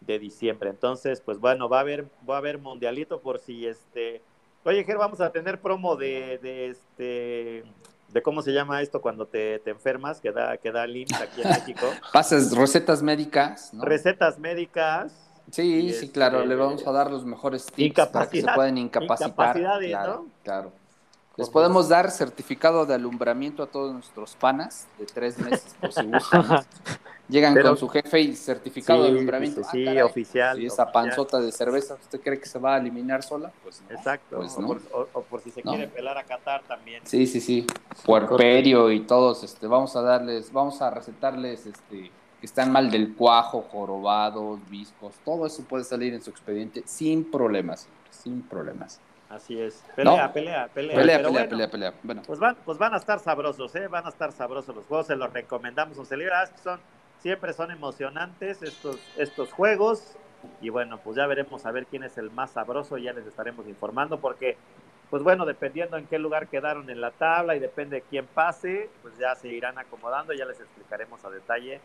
de diciembre. Entonces, pues bueno, va a haber, va a haber mundialito por si este. Oye, Ger, vamos a tener promo de, de este de cómo se llama esto cuando te, te enfermas, que da, que da aquí en México. Pasas recetas médicas, ¿no? Recetas médicas. Sí, sí, este, claro, le vamos a dar los mejores tips para que se puedan incapacitar. claro, ¿no? claro. Les podemos dar certificado de alumbramiento a todos nuestros panas de tres meses por si gustan. Llegan Pero- con su jefe y certificado de Sí, alumbramiento. sí, Ah, oficial, Si esa oficial. panzota de cerveza, ¿usted cree que se va a eliminar sola? Pues no. Exacto. Pues o, no. por, o- o por si se No. quiere pelar a Qatar también. Sí, sí, sí. Puerperio y todos, este, vamos a darles, vamos a recetarles, este, que están mal del cuajo, jorobados, viscos, todo eso puede salir en su expediente sin problemas, sin problemas. Así es. Pelea, No. pelea, pelea. Pelea, pelea, bueno, pelea, pelea. Bueno, Pues van, pues van a estar sabrosos, ¿eh? Van a estar sabrosos los juegos, se los recomendamos. Un celebras que son siempre son emocionantes estos, estos juegos. Y bueno, pues ya veremos a ver quién es el más sabroso, ya les estaremos informando porque, pues bueno, dependiendo en qué lugar quedaron en la tabla y depende de quién pase, pues ya se irán acomodando, ya les explicaremos a detalle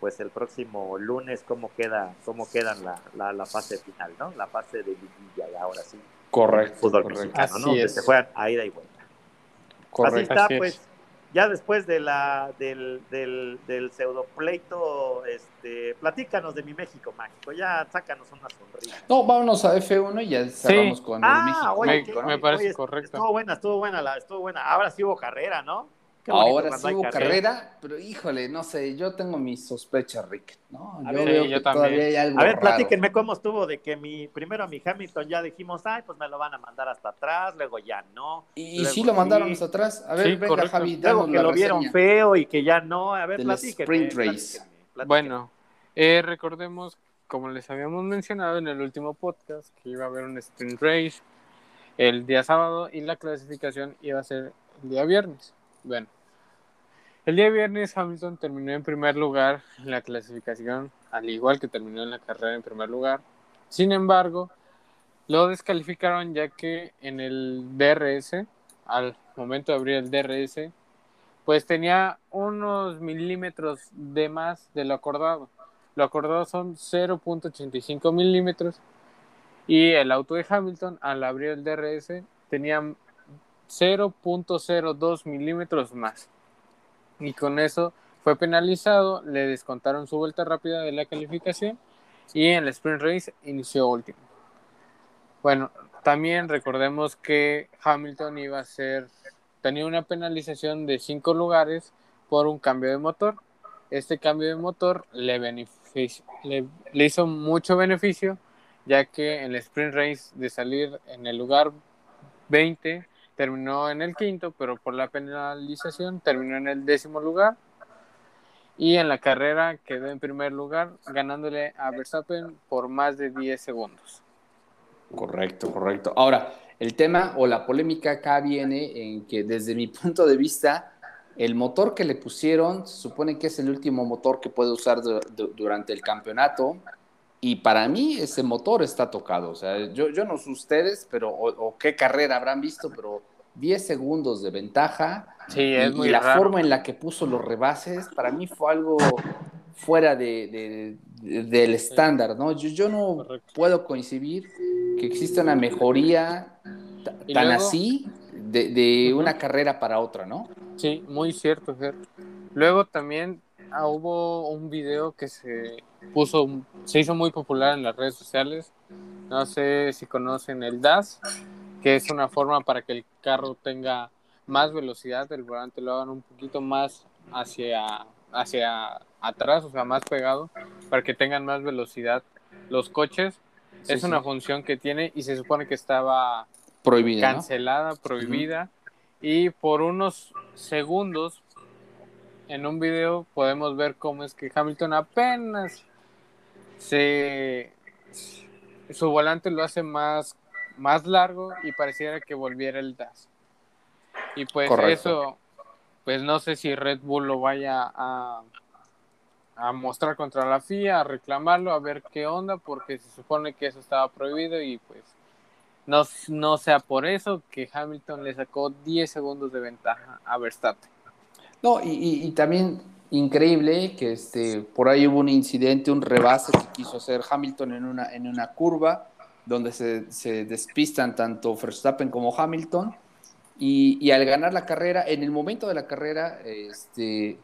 pues el próximo lunes cómo queda cómo quedan la, la, fase final, ¿no? La fase de liguilla y ahora sí. Correcto. Fútbol mexicano, ¿no? Que se juegan a ida y vuelta. Correcto. Así está, pues ya después de la, del, del, del pseudopleito, este, platícanos de mi México mágico, ya sácanos una sonrisa. No, vámonos a F1 y ya cerramos con el ah, México. me, parece correcto. Estuvo buena, estuvo buena, la, estuvo buena. Ahora sí hubo carrera, ¿no? Ahora sí hubo carrera, pero híjole, no sé, yo tengo mis sospechas, Rick. ¿no? Yo veo que todavía hay algo A ver, platíquenme cómo estuvo de que mi primero a mi Hamilton ya dijimos, ay, pues me lo van a mandar hasta atrás, luego ya no. Y, sí lo mandaron hasta atrás. A ver, venga, Javi, Luego que lo vieron feo y que ya no. A ver, platíquenme. Sprint Race. Bueno, eh, recordemos, como les habíamos mencionado en el último podcast, que iba a haber un Sprint Race el día sábado y la clasificación iba a ser el día viernes. Bueno, el día viernes Hamilton terminó en primer lugar en la clasificación, al igual que terminó en la carrera en primer lugar. Sin embargo, lo descalificaron ya que en el DRS, al momento de abrir el DRS, pues tenía unos milímetros de más de lo acordado. Lo acordado son 0.85 milímetros y el auto de Hamilton al abrir el DRS tenía 0.02 milímetros más. Y con eso fue penalizado, le descontaron su vuelta rápida de la calificación y en el sprint race inició último. Bueno, también recordemos que Hamilton iba a ser, tenía una penalización de cinco lugares por un cambio de motor. Este cambio de motor le, le, le hizo mucho beneficio, ya que en el sprint race de salir en el lugar 20 terminó en el quinto, pero por la penalización terminó en el décimo lugar. Y en la carrera quedó en primer lugar, ganándole a Verstappen por más de 10 segundos. Correcto, correcto. Ahora, el tema o la polémica acá viene en que desde mi punto de vista, el motor que le pusieron se supone que es el último motor que puede usar durante el campeonato. Y para mí ese motor está tocado. O sea, yo, yo no sé ustedes, pero o qué carrera habrán visto, pero 10 segundos de ventaja. Sí, es y, la forma en la que puso los rebases, para mí fue algo fuera de, del estándar, ¿no? Yo, yo no puedo coincidir que exista una mejoría tan así de, una carrera para otra, ¿no? Sí, muy cierto, Ger. Luego también ah, hubo un video que se puso, se hizo muy popular en las redes sociales. No sé si conocen el DAS que es una forma para que el carro tenga más velocidad, el volante lo hagan un poquito más hacia, hacia atrás, o sea, más pegado, para que tengan más velocidad los coches. es una función que tiene y se supone que estaba prohibida, cancelada, prohibida. Y por unos segundos en un video podemos ver cómo es que Hamilton apenas se su volante lo hace más más largo y pareciera que volviera el DAS. Y pues eso, pues no sé si Red Bull lo vaya a, a mostrar contra la FIA, a reclamarlo, a ver qué onda, porque se supone que eso estaba prohibido y pues no, no sea por eso que Hamilton le sacó 10 segundos de ventaja a Verstappen. No, y, y, también increíble que este, por ahí hubo un incidente, un rebase que quiso hacer Hamilton en una, en una curva donde se, despistan tanto Verstappen como Hamilton. Y, al ganar la carrera, en el momento de la carrera, este,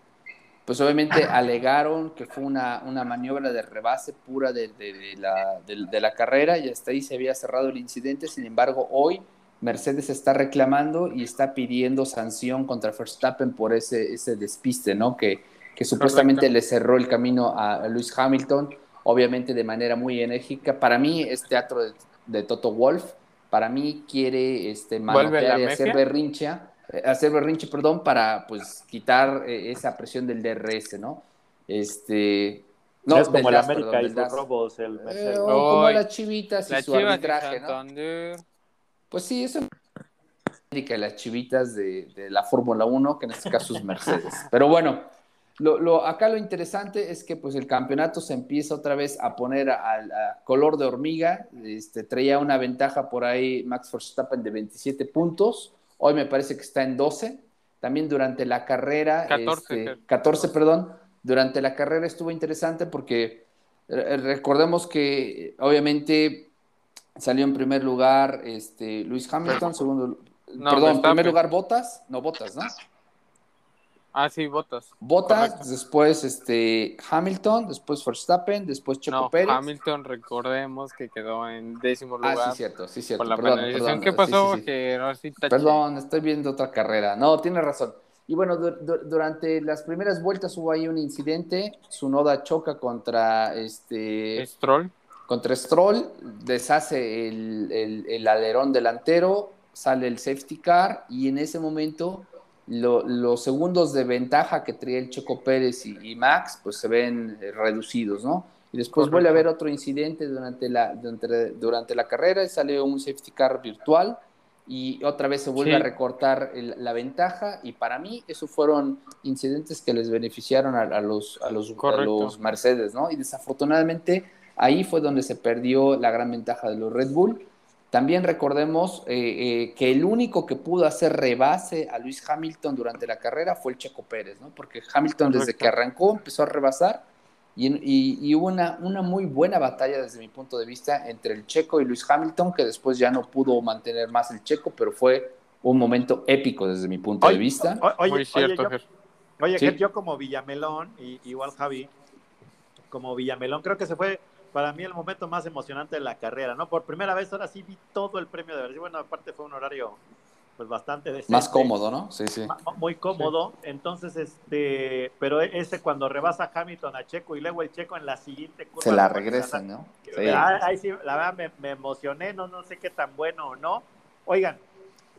pues obviamente alegaron que fue una, maniobra de rebase pura de, la, de, la, carrera y hasta ahí se había cerrado el incidente. Sin embargo, hoy Mercedes está reclamando y está pidiendo sanción contra Verstappen por ese, ese despiste, ¿no? Que, que supuestamente le cerró el camino a Lewis Hamilton obviamente de manera muy enérgica. Para mí es teatro de, Toto Wolf, para mí quiere este, manotear y hacer berrinche, eh, hacer berrinche, perdón, para pues quitar eh, esa presión del DRS, ¿no? Este, no, es como el América y los robos, el eh, como las chivitas y su arbitraje, ¿no? Pues sí, eso América y las chivitas de, de la Fórmula 1, que en este caso es Mercedes. Pero bueno, lo, acá lo interesante es que pues el campeonato se empieza otra vez a poner a, color de hormiga. Este, traía una ventaja por ahí Max Verstappen de 27 puntos. Hoy me parece que está en 12. También durante la carrera. 14. 14, este, perdón. Durante la carrera estuvo interesante porque eh, recordemos que obviamente salió en primer lugar este, Luis Hamilton, segundo. perdón, en primer lugar Botas. No, Botas, ¿no? Ah, sí, Botas. Botas, después este Hamilton, después Verstappen, después Checo no, Pérez. Hamilton, recordemos que quedó en décimo lugar. Ah, sí, cierto, sí, cierto. Por la perdón, ¿Qué pasó? perdón, estoy viendo otra carrera. No, tiene razón. Y bueno, durante las primeras vueltas hubo ahí un incidente. Su noda choca contra este. Stroll. Contra Stroll, deshace el, el, el alerón delantero, sale el safety car y en ese momento los segundos de ventaja que traía el Checo Pérez y, Max, pues se ven eh, reducidos, ¿no? Y después vuelve a haber otro incidente durante la, durante, la carrera y sale un safety car virtual y otra vez se vuelve a recortar la ventaja y para mí esos fueron incidentes que les beneficiaron a, los, a, los, a los Mercedes, ¿no? Y desafortunadamente ahí fue donde se perdió la gran ventaja de los Red Bull también recordemos eh, eh, que el único que pudo hacer rebase a Luis Hamilton durante la carrera fue el Checo Pérez, ¿no? Porque Hamilton desde que arrancó empezó a rebasar y, hubo una, una, muy buena batalla desde mi punto de vista entre el Checo y Luis Hamilton, que después ya no pudo mantener más el Checo, pero fue un momento épico desde mi punto de vista. Oye, cierto, oye, yo, yo, como Villamelón, y, igual Javi, como Villamelón, creo que se fue para mí el momento más emocionante de la carrera, ¿no? Por primera vez ahora sí vi todo el premio de Brasil. Bueno, aparte fue un horario pues bastante decente. Más cómodo, ¿no? Sí, sí. Muy cómodo. Entonces, este, pero ese cuando rebasa Hamilton a Checo y luego el Checo en la siguiente curva. Se la regresan, ¿no? Sí. Ahí sí, la verdad me, emocioné, no, no sé qué tan bueno o no. Oigan,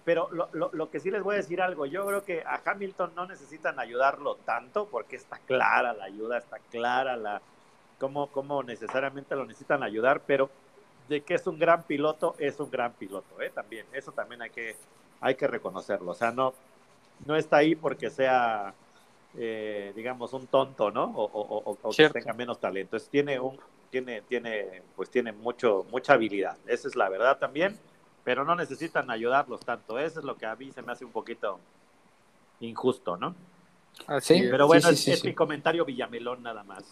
pero lo, lo, lo, que sí les voy a decir algo, yo creo que a Hamilton no necesitan ayudarlo tanto porque está clara la ayuda, está clara la, cómo, necesariamente lo necesitan ayudar, pero de que es un gran piloto, es un gran piloto, ¿eh? También, eso también hay que, hay que reconocerlo. O sea, no, no está ahí porque sea, eh, digamos, un tonto, ¿no? O, o, que tenga menos talento. Es, tiene un, tiene, tiene, pues tiene mucho, mucha habilidad. Esa es la verdad también, pero no necesitan ayudarlos tanto. Eso es lo que a mí se me hace un poquito injusto, ¿no? Sí, pero bueno, es, mi comentario Villamelón nada más.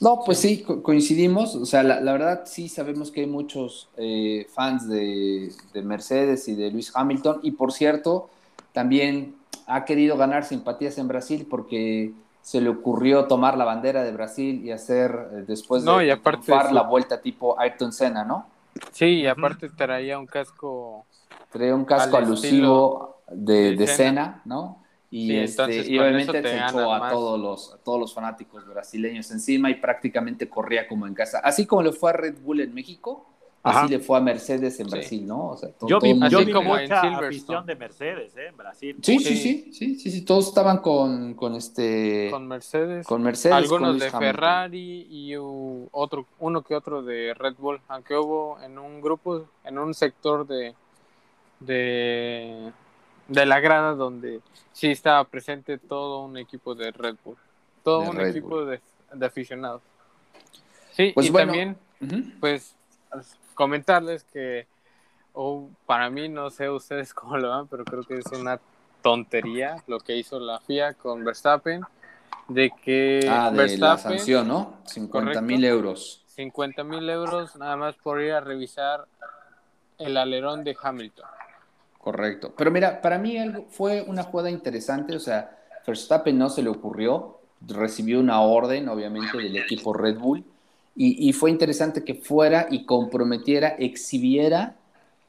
No, pues sí, coincidimos. O sea, la, verdad sí sabemos que hay muchos eh, fans de, Mercedes y de Luis Hamilton. Y por cierto, también ha querido ganar simpatías en Brasil porque se le ocurrió tomar la bandera de Brasil y hacer eh, después de y aparte la vuelta tipo Ayrton Senna, ¿no? Sí, y aparte traía un casco. Traía un casco alusivo de, de, de Senna, ¿no? Y, este, obviamente se echó a todos, los, todos los fanáticos brasileños encima y prácticamente corría como en casa. Así como le fue a Red Bull en México, así le fue a Mercedes en Brasil, ¿no? O sea, yo vi, como mucha afición de Mercedes ¿eh? en Brasil. Sí, sí, sí, sí, sí, sí, todos estaban con, con este... Con Mercedes. Con Mercedes. Algunos de Ferrari y otro, uno que otro de Red Bull, aunque hubo en un grupo, en un sector de... de de la grada donde sí estaba presente todo un equipo de Red Bull, todo un equipo de, aficionados. Sí, pues y también, pues, comentarles que, para mí, no sé ustedes cómo lo van, pero creo que es una tontería lo que hizo la FIA con Verstappen, de que ah, de la sanción, ¿no? 50 mil euros. 50 mil euros nada más por ir a revisar el alerón de Hamilton. Correcto. Pero mira, para mí fue una jugada interesante. O sea, Verstappen no se le ocurrió. Recibió una orden, obviamente, del equipo Red Bull. Y, fue interesante que fuera y comprometiera, exhibiera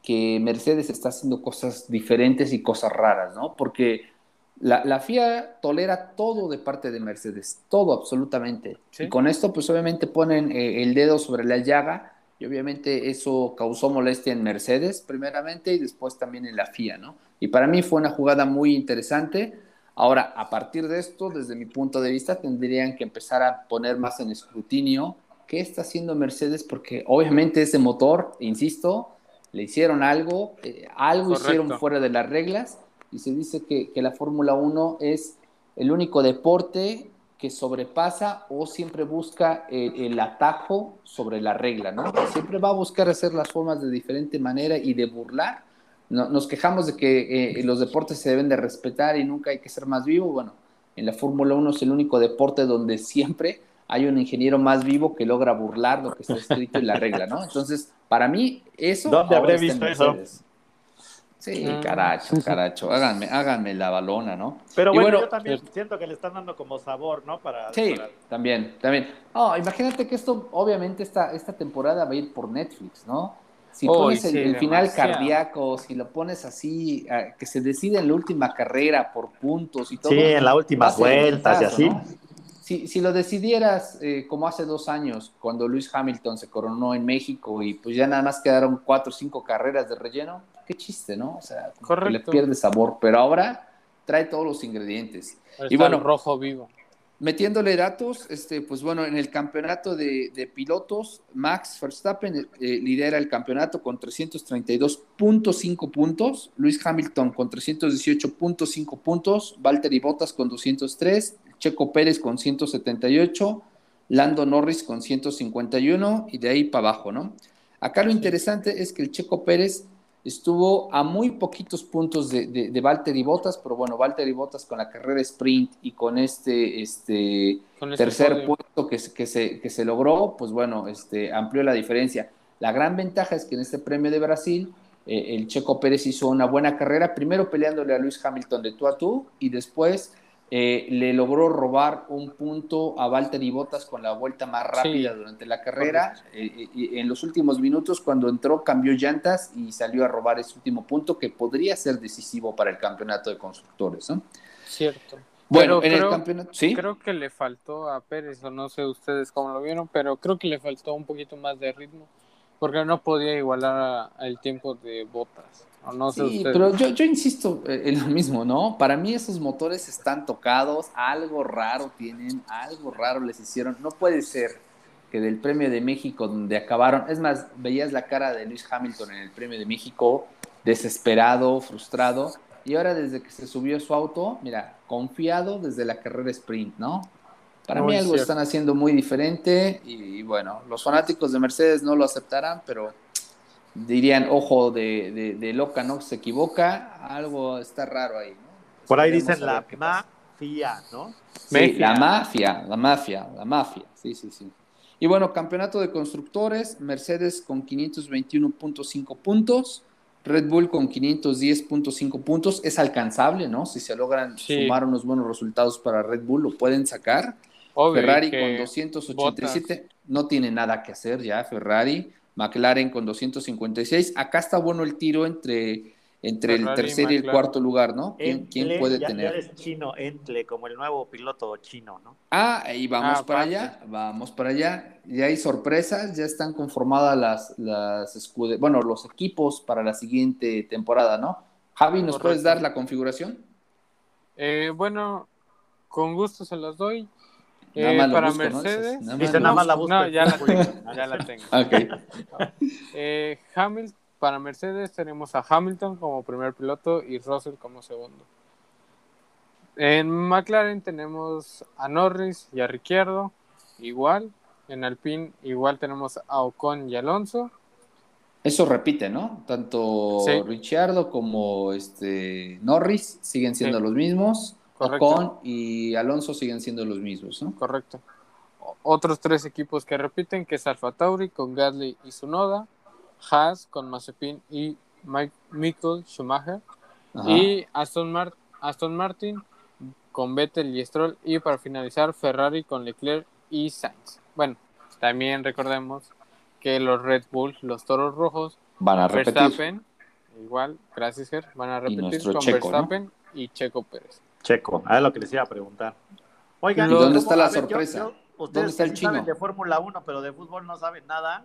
que Mercedes está haciendo cosas diferentes y cosas raras, ¿no? Porque la, FIA tolera todo de parte de Mercedes, todo absolutamente. Y con esto, pues obviamente ponen eh, el dedo sobre la llaga y obviamente eso causó molestia en Mercedes primeramente y después también en la FIA, ¿no? Y para mí fue una jugada muy interesante. Ahora, a partir de esto, desde mi punto de vista, tendrían que empezar a poner más en escrutinio qué está haciendo Mercedes, porque obviamente ese motor, insisto, le hicieron algo, eh, algo hicieron fuera de las reglas, y se dice que, que la Fórmula 1 es el único deporte que sobrepasa o siempre busca el, el, atajo sobre la regla, ¿no? Siempre va a buscar hacer las formas de diferente manera y de burlar. No, nos quejamos de que eh, los deportes se deben de respetar y nunca hay que ser más vivo. Bueno, en la Fórmula 1 es el único deporte donde siempre hay un ingeniero más vivo que logra burlar lo que está escrito en la regla, ¿no? Entonces, para mí, eso... ¿Dónde habré visto eso? Sí, caracho, caracho, háganme, háganme la balona, ¿no? Pero bueno, yo también siento que le están dando como sabor, ¿no? Para, sí, para... también, también. Oh, imagínate que esto, obviamente, esta, esta temporada va a ir por Netflix, ¿no? Si pones el, sí, el final cardíaco, si lo pones así, que se decide en la última carrera por puntos y todo. Sí, en las últimas vueltas y así. ¿no? Si, si lo decidieras eh, como hace dos años, cuando Luis Hamilton se coronó en México y pues ya nada más quedaron cuatro o cinco carreras de relleno, qué chiste, ¿no? O sea, que le Correcto. pierde sabor, pero ahora trae todos los ingredientes. Y bueno, rojo vivo. Metiéndole datos, este, pues bueno, en el campeonato de, de pilotos, Max Verstappen eh, lidera el campeonato con 332.5 puntos, Luis Hamilton con 318.5 puntos, Valtteri Bottas con 203, Checo Pérez con 178, Lando Norris con 151 y de ahí para abajo, ¿no? Acá lo interesante es que el Checo Pérez estuvo a muy poquitos puntos de, de, de Valtteri Bottas, pero bueno, Valtteri Bottas con la carrera sprint y con este, este Con ese tercer puesto que, se- que, se, que se logró, pues bueno, este, amplió la diferencia. La gran ventaja es que en este premio de Brasil, eh, el Checo Pérez hizo una buena carrera, primero peleándole a Luis Hamilton de tú a tú y después eh, le logró robar un punto a Valtteri Bottas con la vuelta más rápida Sí. durante la carrera. Eh, y en los últimos minutos, cuando entró, cambió llantas y salió a robar ese último punto que podría ser decisivo para el campeonato de constructores. ¿no? Cierto. Bueno, Pero en el creo- campeonato, sí. Creo que le faltó a Pérez, o no sé ustedes cómo lo vieron, pero creo que le faltó un poquito más de ritmo, porque no podía igualar a- al tiempo de Botas. O no sé Sí, pero yo, yo insisto eh, en lo mismo, ¿no? Para mí esos motores están tocados, algo raro tienen, algo raro les hicieron. No puede ser que del Premio de México, donde acabaron, es más, veías la cara de Luis Hamilton en el Premio de México, desesperado, frustrado, y ahora desde que se subió a su auto, mira, confiado desde la carrera sprint, ¿no? Para Muy mí algo cierto. están haciendo muy diferente y, y bueno, los fanáticos de Mercedes no lo aceptarán, pero dirían, ojo de, de, de loca, ¿no? Se equivoca, algo está raro ahí, ¿no? Por ahí dicen la mafia, ¿no? Sí, Mafia. la mafia, la mafia, la mafia, sí, sí, sí. Y bueno, campeonato de constructores, Mercedes con 521.5 puntos, Red Bull con 510.5 puntos, es alcanzable, ¿no? Si se logran Sí. sumar unos buenos resultados para Red Bull, lo pueden sacar. Obvio, Ferrari con 287, no tiene nada que hacer ya, Ferrari. McLaren con 256. Acá está bueno el tiro entre, entre el tercer y el cuarto lugar, ¿no? ¿Quién, puede ya, tener? Ya eres chino, Entle, como el nuevo piloto chino, ¿no? Ah, y vamos Ah, para allá, vamos para allá. Ya hay sorpresas, ya están conformadas las, las escude- bueno, los equipos para la siguiente temporada, ¿no? Javi, ¿nos Correcto. puedes dar la configuración? Eh, bueno, con gusto se las doy. Nada Eh, más para busco, ¿no? Mercedes. Dices, nada Dice, más nada lo más la busco. No, ya la tengo, ya la tengo. Ok. Eh, Hamilton, para Mercedes tenemos a Hamilton como primer piloto y Russell como segundo. En McLaren tenemos a Norris y a Ricciardo, igual. En Alpine igual tenemos a Ocon y Alonso. Eso repite, ¿no? Tanto Sí. Ricciardo como este Norris siguen siendo Sí. los mismos. Correcto. Ocon y Alonso siguen siendo los mismos, ¿no? Correcto. Otros tres equipos que repiten, que es Alfa Tauri con Gasly y Tsunoda, Haas con Mazepin y Mike, Michael Schumacher, Ajá. y Aston, Mar- Aston Martin con Vettel y Stroll, y para finalizar Ferrari con Leclerc y Sainz. Bueno, también recordemos que los Red Bull, los Toros Rojos, Van a repetir. Verstappen, igual, gracias Ger, van a repetir con Checo, ¿no? Verstappen y Checo Pérez. Checo, a lo que les iba a preguntar. Oigan, ¿Y dónde ¿cómo- está la ver, sorpresa? yo- ustedes ¿Dónde está el sí saben chino? de Fórmula 1, pero de fútbol no saben nada.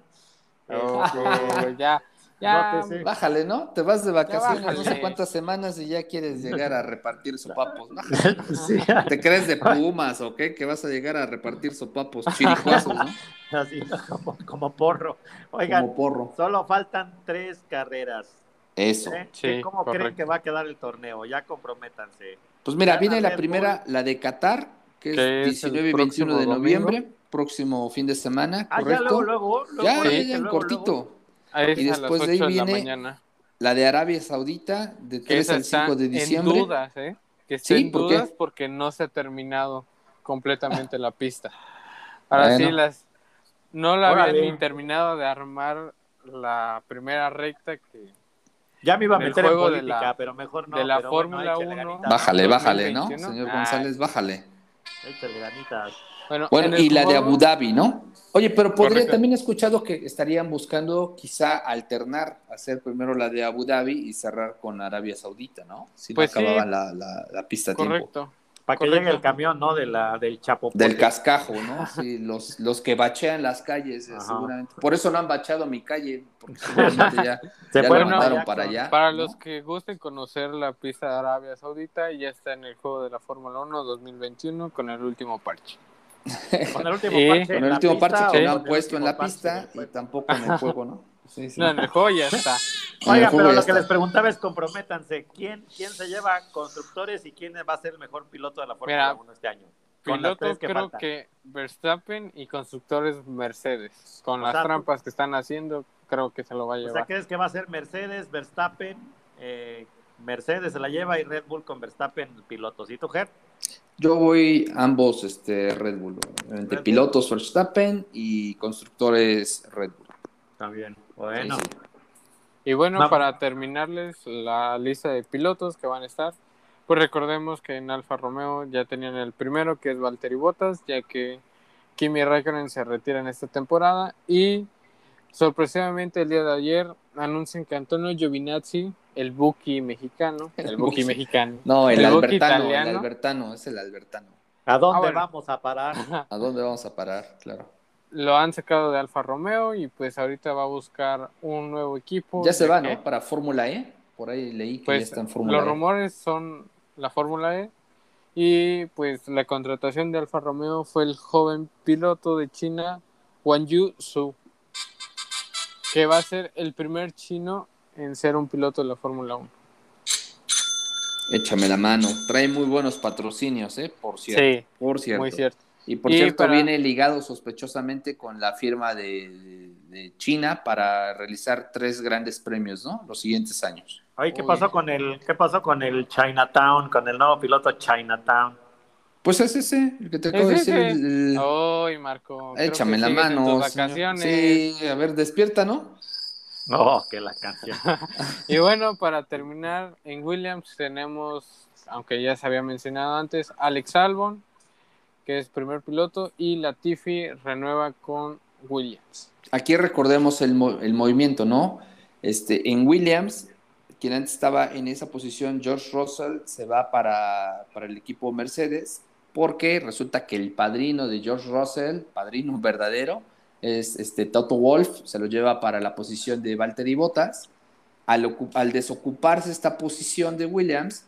Este, ya, ya. Bájale, ¿no? Te vas de vacaciones no sé cuántas semanas y ya quieres llegar a repartir sopapos. Sí, ¿Te crees de Pumas o qué? Que vas a llegar a repartir sopapos chiricuazos, ¿no? así, como, como porro. Oigan, Como porro. solo faltan tres carreras. Eso. ¿eh? Sí, ¿Cómo creen que va a quedar el torneo? Ya comprométanse. Pues mira, viene la primera, la de Qatar, que es Que es el 19 y 21 de noviembre, próximo fin de semana, Ah, ya correcto. luego, luego. luego, ya, ya, ya, en luego, cortito. luego. Ahí Y después de ahí 8 de la viene. La de Arabia Saudita, de Que 3 esa al está 5 de en diciembre. dudas, ¿eh? Que está Sí, en ¿por qué? dudas porque no se ha terminado completamente la pista. Ahora sí, Bueno. las no la habían ni terminado de armar la primera recta que Ya me iba a En el meter en juego de política, la- pero mejor no. de la bueno, Fórmula échale 1. ganitas, Bájale, bájale, ¿no? 2021. Señor Ah. González, bájale. Échale ganitas. Bueno, Bueno, y la de Abu Dhabi, ¿no? Oye, pero podría, Correcto. también he escuchado que estarían buscando quizá alternar, hacer primero la de Abu Dhabi y cerrar con Arabia Saudita, ¿no? Si Pues no sí. acababan la, la- la pista a tiempo. Correcto. Para que Correcto. llegue el camión, ¿no? De la, del Chapo. Del cascajo, ¿no? Sí, los, los que bachean las calles, eh, Ajá. seguramente. Por eso no han bachado mi calle, porque seguramente ya, Se mandaron para allá. Para ¿no? los que gusten conocer la pista de Arabia Saudita, ya está en el juego de la Fórmula 1 2021 con el último parche. Con el último parche. Con el último pista parche que no han puesto en la pista del y tampoco en el juego, ¿no? Sí, sí. No, en el juego ya está. Juego pero lo que les preguntaba es comprométanse. ¿Quién, ¿Quién se lleva constructores y quién va a ser el mejor piloto de la Fórmula Mira, 1 este año? Con las Piloto tres que creo faltan. que Verstappen y constructores Mercedes. Con O las sea, trampas que están haciendo, creo que se lo va a O sea, llevar. ¿crees que va a ser Mercedes, Verstappen? eh, Mercedes se la lleva y Red Bull con Verstappen pilotos. ¿Y tú, Ger? Yo voy ambos este, Red Bull, entre Red Bull. pilotos Verstappen y constructores Red Bull. También. Bueno. Sí, sí. Y bueno, para terminarles la lista de pilotos que van a estar, pues recordemos que en Alfa Romeo ya tenían el primero, que es Valtteri Bottas, ya que Kimi Raikkonen se retira en esta temporada y sorpresivamente el día de ayer anuncian que Antonio Giovinazzi, el Buki mexicano, El el Buki mexicano, No, el, Albertano, el. Albertano, es el Albertano. ¿A dónde Ah, bueno. vamos a parar? ¿A dónde vamos a parar? Claro. Lo han sacado de Alfa Romeo y pues ahorita va a buscar un nuevo equipo. Ya se va, que- ¿no? Para Fórmula E. Por ahí leí que ya Pues está en Fórmula los E. rumores son la Fórmula E y pues la contratación de Alfa Romeo fue el joven piloto de China Wang Yu Su que va a ser el primer chino en ser un piloto de la Fórmula 1. Échame la mano. Trae muy buenos patrocinios, ¿eh? Por cierto. Sí, Por cierto. muy cierto. Y por Y cierto, para- viene ligado sospechosamente con la firma de, de China para realizar tres grandes premios, ¿no? Los siguientes años. Oye, ¿qué Uy. pasó con el, qué pasó con el Chinatown, con el nuevo piloto Chinatown? Pues es ese, el que te acabo de decir. el- Ay, Marco. Échame la mano. Sí, a ver, despierta, ¿no? Oh, que la canción. Y bueno, para terminar, en Williams tenemos, aunque ya se había mencionado antes, Alex Albon, que es primer piloto, y Latifi renueva con Williams. Aquí recordemos el, el movimiento, ¿no? Este, en Williams, quien antes estaba en esa posición, George Russell, se va para, para el equipo Mercedes, porque resulta que el padrino de George Russell, padrino verdadero, es este Toto Wolf, se lo lleva para la posición de Valtteri Bottas. Al desocuparse esta posición de Williams,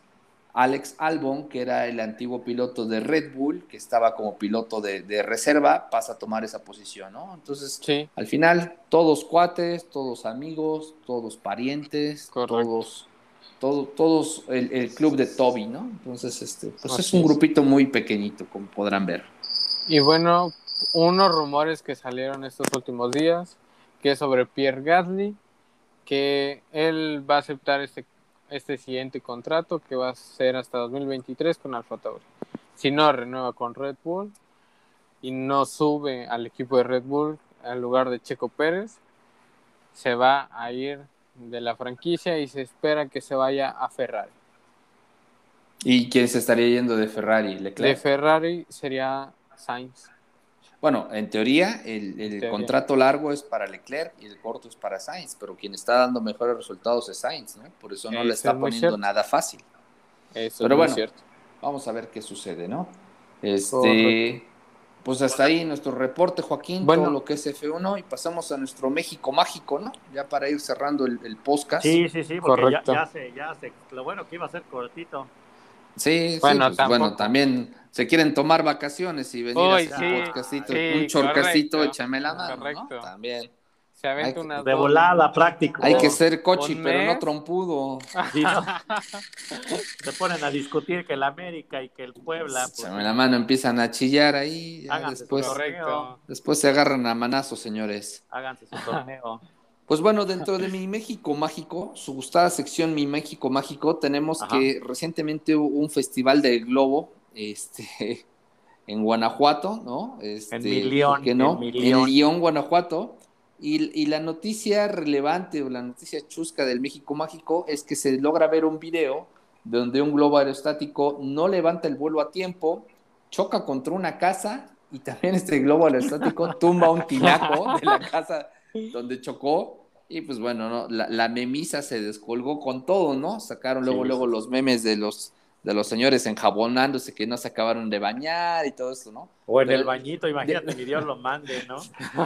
Alex Albon, que era el antiguo piloto de Red Bull, que estaba como piloto de, de reserva, pasa a tomar esa posición, ¿no? Entonces, Sí, al final, todos cuates, todos amigos, todos parientes, Correcto. todos, todo- todos el, el club de Toby, ¿no? Entonces, este, pues Así es un es. grupito muy pequeñito, como podrán ver. y bueno, unos rumores que salieron estos últimos días, que es sobre Pierre Gasly, que él va a aceptar este, este siguiente contrato, que va a ser hasta 2023 con Alfa Tauri. Si no, renueva con Red Bull y no sube al equipo de Red Bull en lugar de Checo Pérez, se va a ir de la franquicia y se espera que se vaya a Ferrari. ¿Y quién se estaría yendo de Ferrari? De. Ferrari sería Sainz. Bueno, en teoría, el, el teoría. contrato largo es para Leclerc y el corto es para Sainz, pero quien está dando mejores resultados es Sainz, ¿no? Por eso no Eso le está es poniendo cierto. nada fácil. Eso Pero es bueno, cierto. Vamos a ver qué sucede, ¿no? Este, Correcto. pues hasta ahí nuestro reporte, Joaquín, Bueno. todo lo que es F1 y pasamos a nuestro México mágico, ¿no? Ya para ir cerrando el, el podcast. Sí, sí, sí, porque ya, Correcto. ya se, ya se, lo bueno que iba a ser cortito. Sí, sí, Bueno, pues, bueno, también se quieren tomar vacaciones y venir a hacer sí, un podcastito, sí, un chorcasito, correcto, échame la mano, correcto. ¿no? También. Se aventa Hay que- unas De dos- volada, práctico. Hay que ser cochi, pero no trompudo. Sí, ¿no? Se ponen a discutir que el América y que el Puebla. pues, Échame la mano, empiezan a chillar ahí. Háganse su después, Correcto. después se agarran a manazos, señores. háganse su torneo. Pues bueno, dentro de mi México Mágico, su gustada sección Mi México Mágico, tenemos Ajá. que recientemente hubo un festival del globo, este, en Guanajuato, ¿no? Este, En mi León, ¿por qué no? en. León, Guanajuato. Y, y la noticia relevante o la noticia chusca del México Mágico es que se logra ver un video donde un globo aerostático no levanta el vuelo a tiempo, choca contra una casa y también este globo aerostático tumba un tinaco de la casa donde chocó. Y pues bueno, ¿no? la, la memisa se descolgó con todo, ¿no? Sacaron luego, Sí, luego sí, los memes de los, de los señores enjabonándose que no se acabaron de bañar y todo eso, ¿no? O en el bañito, imagínate, mi Dios lo mande, ¿no?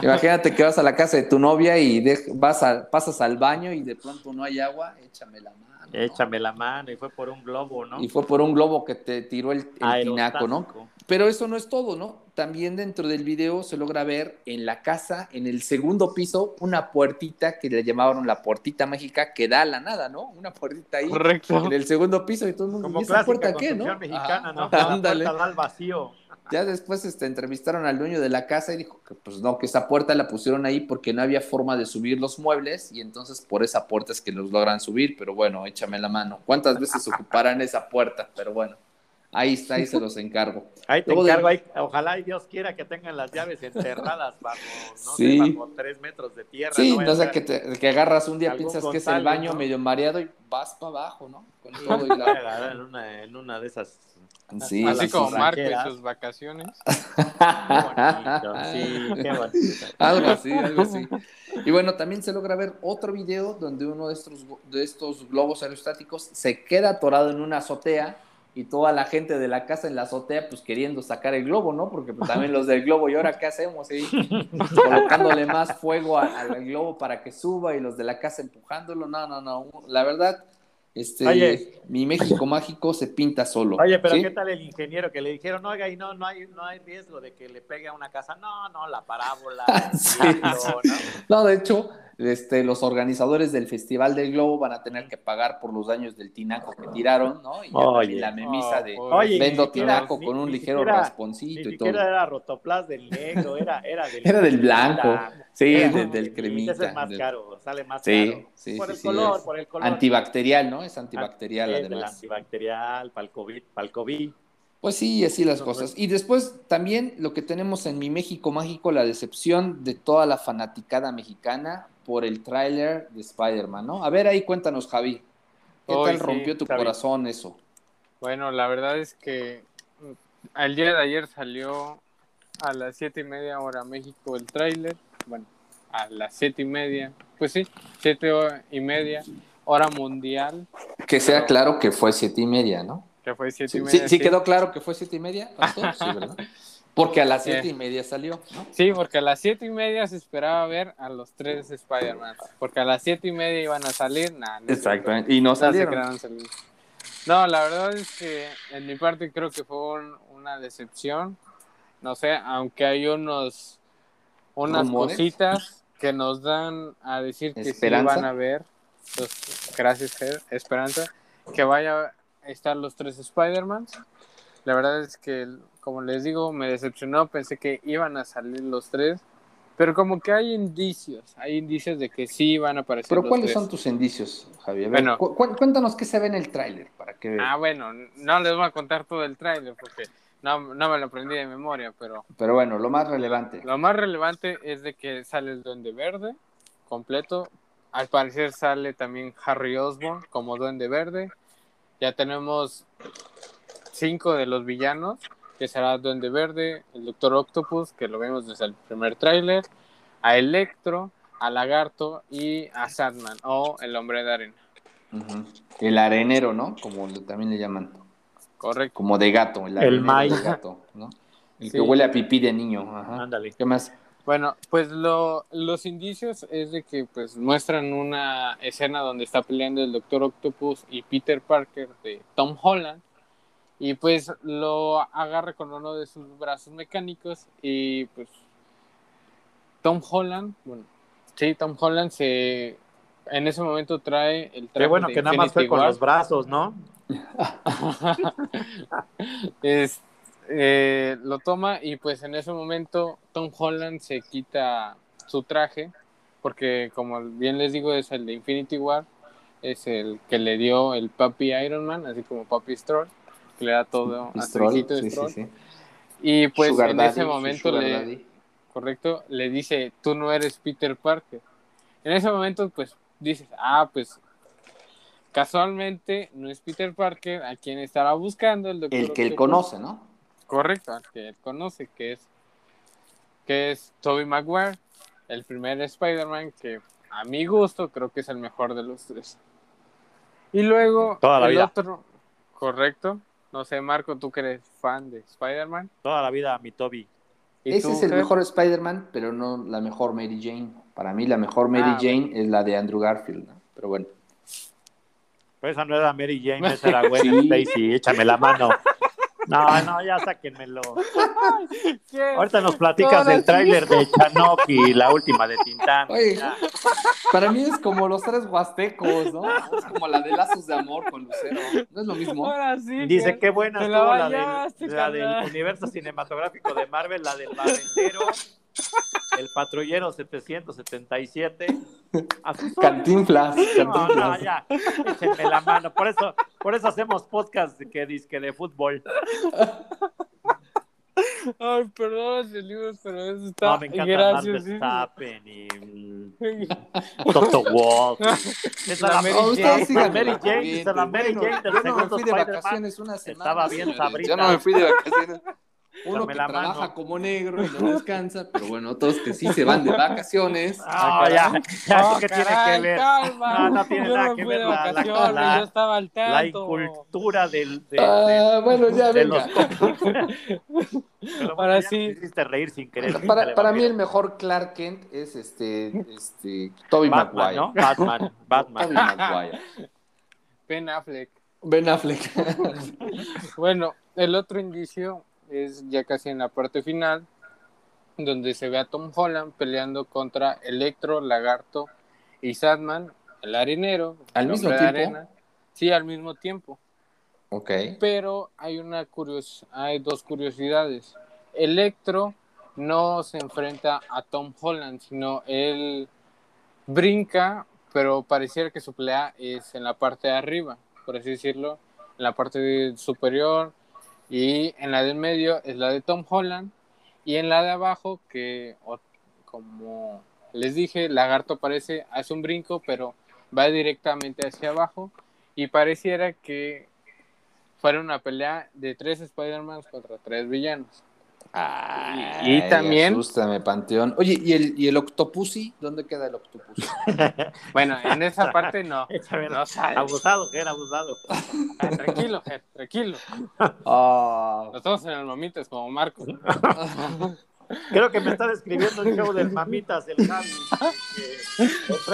Imagínate que vas a la casa de tu novia y de- vas a, pasas al baño y de pronto no hay agua, échame la mano. ¿no? Échame la mano y fue por un globo, ¿no? Y fue por un globo que te tiró el, el tinaco, ¿no? Pero eso no es todo, ¿no? También dentro del video se logra ver en la casa, en el segundo piso, una puertita que le llamaron la puertita mágica que da a la nada, ¿no? Una puertita ahí Correcto. en el segundo piso y todo el mundo, Como ¿y esa puerta qué, no? construcción mexicana, Ajá, ¿no? La ándale. puerta da al vacío. Ya después este, entrevistaron al dueño de la casa y dijo que pues no, que esa puerta la pusieron ahí porque no había forma de subir los muebles y entonces por esa puerta es que los logran subir, pero bueno, échame la mano. ¿Cuántas veces ocuparán esa puerta? Pero bueno, ahí está, ahí se los encargo. Ahí te Luego de- encargo, ahí- ojalá y Dios quiera que tengan las llaves enterradas bajo, no Sí. sé, bajo tres metros de tierra. Sí, no a sé, que, te- que agarras un día, piensas que es el baño ¿no? medio mareado y vas para abajo, ¿no? Con todo y la... en una, en una de esas. Sí, Así como Marco y sus vacaciones. Qué bonito, sí, qué bonito. algo así, algo así. Y bueno, también se logra ver otro video donde uno de estos, de estos globos aerostáticos se queda atorado en una azotea y toda la gente de la casa en la azotea pues queriendo sacar el globo, ¿no? Porque pues, también los del globo, ¿y ahora qué hacemos? ahí? Colocándole más fuego al globo para que suba y los de la casa empujándolo. No, no, no. La verdad, este, Oye. mi México mágico se pinta solo. Oye, pero ¿sí? ¿qué tal el ingeniero que le dijeron, oiga, y no, no hay, no hay riesgo de que le pegue a una casa? No, no, la parábola, Sí. ¿no? No, de hecho, este, los organizadores del Festival del Globo van a tener que pagar por los daños del tinaco que tiraron, ¿no? Y Oye. la memisa de Oh, vendo tinaco ni- con un ligero siquiera- rasponcito Ni y todo. siquiera era rotoplas del negro, era, era del, Era del blanco. Sí, Era- del, del cremita. Ese es más del- caro, sale más Sí, caro. sí, por sí, el color, es por el color. Antibacterial, ¿no? Es antibacterial Es además. antibacterial, para el COVID, para el COVID. Pues sí, así las cosas. Y después también lo que tenemos en mi México Mágico, la decepción de toda la fanaticada mexicana por el tráiler de Spider-Man, ¿no? A ver, ahí cuéntanos, Javi. ¿Qué tal rompió tu Javi. corazón eso? Bueno, la verdad es que mm, el día de ayer salió a las siete y media hora México el tráiler. Bueno, a las siete y media. Pues sí, siete y media hora mundial. Que sea Pero- claro que fue siete y media, ¿no? Que fue siete Sí, y sí, media. sí quedó claro que fue siete y media, Pastor? Sí, ¿verdad? Porque a las siete Eh. y media salió, ¿no? Sí, porque a las siete y media se esperaba ver a los tres Spider-Man. Porque a las siete y media iban a salir. Nah, no. Y no salieron. No, la verdad es que en mi parte creo que fue un- una decepción. No sé, aunque hay unos unas ¿Rumores? cositas que nos dan a decir que ¿Esperanza? sí van a ver. Gracias, Ger, Esperanza. Que vaya a estar los tres Spider-Man. La verdad es que, como les digo, me decepcionó. Pensé que iban a salir los tres. Pero como que hay indicios, hay indicios de que sí van a aparecer Pero los ¿cuáles tres. son tus indicios, Javier? Bueno. cu- cu- cuéntanos qué se ve en el tráiler para que Ah, bueno, no les voy a contar todo el tráiler porque no, no me lo aprendí de memoria, pero Pero bueno, lo más relevante. lo más relevante es de que sale el Duende Verde completo. Al parecer sale también Harry Osborn como Duende Verde. Ya tenemos cinco de los villanos, que será Duende Verde, el Doctor Octopus, que lo vemos desde el primer tráiler, a Electro, a Lagarto y a Sandman o el Hombre de Arena. El arenero, ¿no? Como también le llaman. Correcto. Como de gato. El, Mai. de gato, ¿no? El Sí. que huele a pipí de niño. Ajá. Ándale. ¿Qué más? Bueno, pues lo, los indicios es de que pues muestran una escena donde está peleando el Doctor Octopus y Peter Parker de Tom Holland y pues lo agarra con uno de sus brazos mecánicos y pues Tom Holland, bueno, Sí, Tom Holland se en ese momento trae el traje Qué bueno de que nada más fue con War. los brazos, ¿no? Es- eh, lo toma y pues en ese momento Tom Holland se quita su traje porque como bien les digo es el de Infinity War es el que le dio el papi Iron Man así como papi Stroll que le da todo a su Stroll, hijito sí, sí, Stroll. sí. y pues Sugar en daddy, ese momento le daddy. correcto le dice tú no eres Peter Parker en ese momento pues dices ah pues casualmente no es Peter Parker a quien estará buscando el doctor El que él conoce, ¿no? Correcto, al que él conoce, que es, que es Tobey Maguire, el primer Spider-Man que a mi gusto creo que es el mejor de los tres. Y luego Toda la el vida. otro, correcto, no sé, Marco, tú que eres fan de Spider-Man. Toda la vida, mi Toby. ¿Y Ese tú, es el mejor Spider-Man, pero no la mejor Mary Jane. Para mí la mejor Mary Ah, Jane es la de Andrew Garfield, ¿no? Pero bueno. Pues esa no era Mary Jane, esa era Gwen Sí. Stacy, échame la mano. No, no, ya sáquenmelo. ¿Qué? Ahorita nos platicas del tráiler de Chanok y la última de Tintán. Oye, para mí es como los tres huastecos, ¿no? Es como la de Lazos de Amor con Lucero. ¿No es lo mismo? Ahora sí. Dice qué buena estuvo la, bañaste, del, la del universo cinematográfico de Marvel, la del Barrendero, el patrullero 777. A sus órdenes. Cantinflas. No, no, ya, échenme la mano. Por eso, por eso hacemos podcast que disque de fútbol. Ay, perdón, libros, pero eso está No, me encanta gracias. Verstappen y mm, Toto Wolff. Esa La la Mary ustedes Jane, Mary Jane, esa la Mary Jane del yo no me segundo fui de Spider-Man. vacaciones una semana. estaba bien sabrita. Yo no me fui de vacaciones. Uno Dame que la trabaja mano. como negro y no descansa, pero bueno, otros que sí se van de vacaciones. Ah, ya, ya, Oh, ¿eso ¿qué tiene caray, que ver? calma. No, no tiene Yo nada me que ver la- la- vacaciones, la- yo estaba al La tanto. incultura del, de, Ah, bueno, ya de venga. los. Pero Ahora sí. hiciste reír sin querer. Para, para mí el mejor Clark Kent es este, este Toby Batman, Maguire. ¿no? Batman, Batman. Tobey Maguire. Ben Affleck. Ben Affleck. Bueno, el otro indicio es ya casi en la parte final, donde se ve a Tom Holland peleando contra Electro, Lagarto y Sadman, el arenero. ¿Al el mismo tiempo? arena. Sí, al mismo tiempo. ok. Pero hay una curios hay dos curiosidades. Electro no se enfrenta a Tom Holland, sino él brinca, pero pareciera que su pelea es en la parte de arriba, por así decirlo, en la parte superior y en la del medio es la de Tom Holland y en la de abajo que como les dije, Lagarto aparece, hace un brinco, pero va directamente hacia abajo y pareciera que fuera una pelea de tres Spider-Man contra tres villanos. Ay, Y también- Asústame, Panteón. Oye, ¿y el, ¿y el Octopussy? ¿Dónde queda el Octopussy? Bueno, en esa parte no. No abusado, que era abusado. Ah, tranquilo, Ger, tranquilo. Ah, Nosotros en el Mamitas como Marco. Creo que me está describiendo el show del Mamitas, el Javi.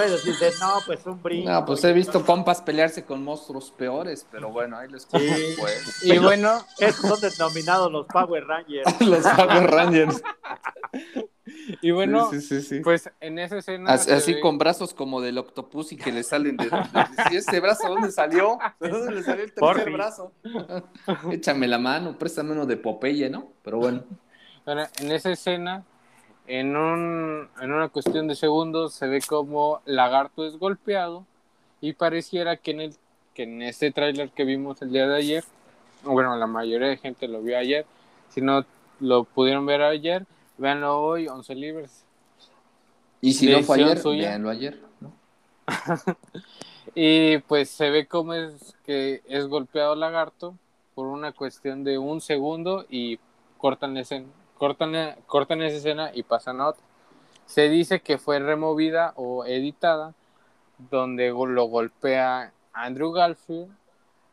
los dicen, no, pues un brinco. no, pues he visto compas pelearse con monstruos peores, pero bueno, ahí les cuento Sí. pues. Y bueno, Estos son denominados los Power Rangers. Los Power Rangers. y bueno, sí, sí, sí, sí. pues en esa escena. Así, se así ve- con brazos como del Octopussy que le salen de... de- ¿Y ese brazo dónde salió? ¿De dónde le salió el tercer brazo? Échame la mano, préstame uno de Popeye, ¿no? Pero bueno. Bueno, en esa escena, en, un, en una cuestión de segundos, se ve como Lagarto es golpeado y pareciera que en, el, que en este tráiler que vimos el día de ayer, bueno, la mayoría de gente lo vio ayer, si no lo pudieron ver ayer, véanlo hoy, 11 libres. Y si no fue ayer, suya. véanlo ayer. ¿no? Y pues se ve como es que es golpeado Lagarto por una cuestión de un segundo y cortan la escena, cortan, cortan esa escena y pasan a otra. Se dice que fue removida o editada donde lo golpea Andrew Garfield,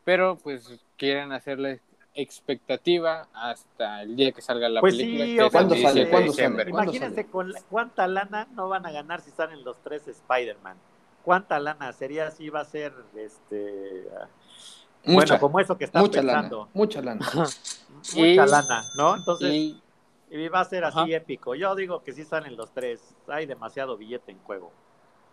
pero pues quieren hacerle expectativa hasta el día que salga la Pues película. sí, que es el ¿Cuándo sale? 17 de ¿Cuándo diciembre. sale? ¿Cuándo Imagínense con la- cuánta lana no van a ganar si salen los tres Spider-Man. ¿Cuánta lana sería si va a ser este Mucha, bueno, como eso que están mucha lana, pensando? mucha lana. Mucha Y- lana, ¿no? Entonces, Y Y va a ser así Ajá. épico. Yo digo que sí salen los tres. Hay demasiado billete en juego.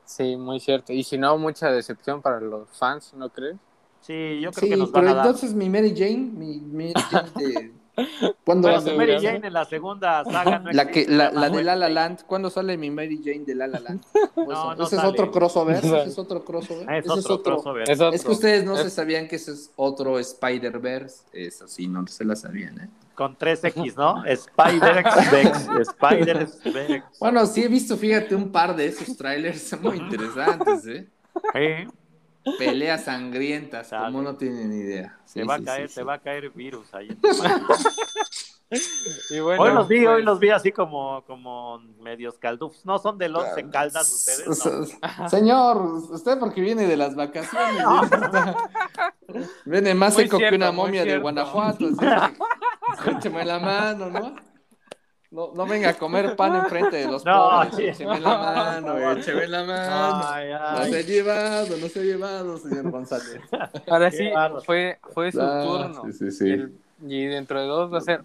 Sí, muy cierto. Y si no, mucha decepción para los fans, ¿no crees? Sí, yo creo Sí, que nos van pero a dar. entonces mi Mary Jane, mi Mary Jane de... ¿Cuándo va a ser? Mary. Jane en la segunda saga no La, que, la, la de La La. Land, ¿cuándo sale mi Mary Jane de La La Land? No, no ese es otro crossover, ese es otro crossover. Ah, Es ese otro, crossover. Es otro. Es que ustedes no Es- se sabían que ese es otro Spider-Verse, eso sí, no se la sabían, ¿eh? Con 3X, ¿no? Spider-X, Spider-X. Bueno, sí he visto, fíjate, un par de esos trailers, son muy interesantes, ¿eh? Sí, Peleas sangrientas, Sabe. como no tienen idea. se Sí, va a caer, sí. va a caer virus ahí. Y bueno, hoy los vi, hoy pues, los vi así como, como medios caldufs. No son del 11 caldas ustedes, no. Señor, usted porque viene de las vacaciones. ¿sí? Viene más Muy seco que una momia de. Guanajuato. así que Écheme la mano, ¿no? No, no venga a comer pan enfrente de los No, pobres. sí. Écheme la mano, écheme la mano. Ay, No se ha llevado, no se ha llevado, señor González. Ahora sí, fue, fue su Ah, turno. sí, sí, sí. El- y dentro de dos va a ser,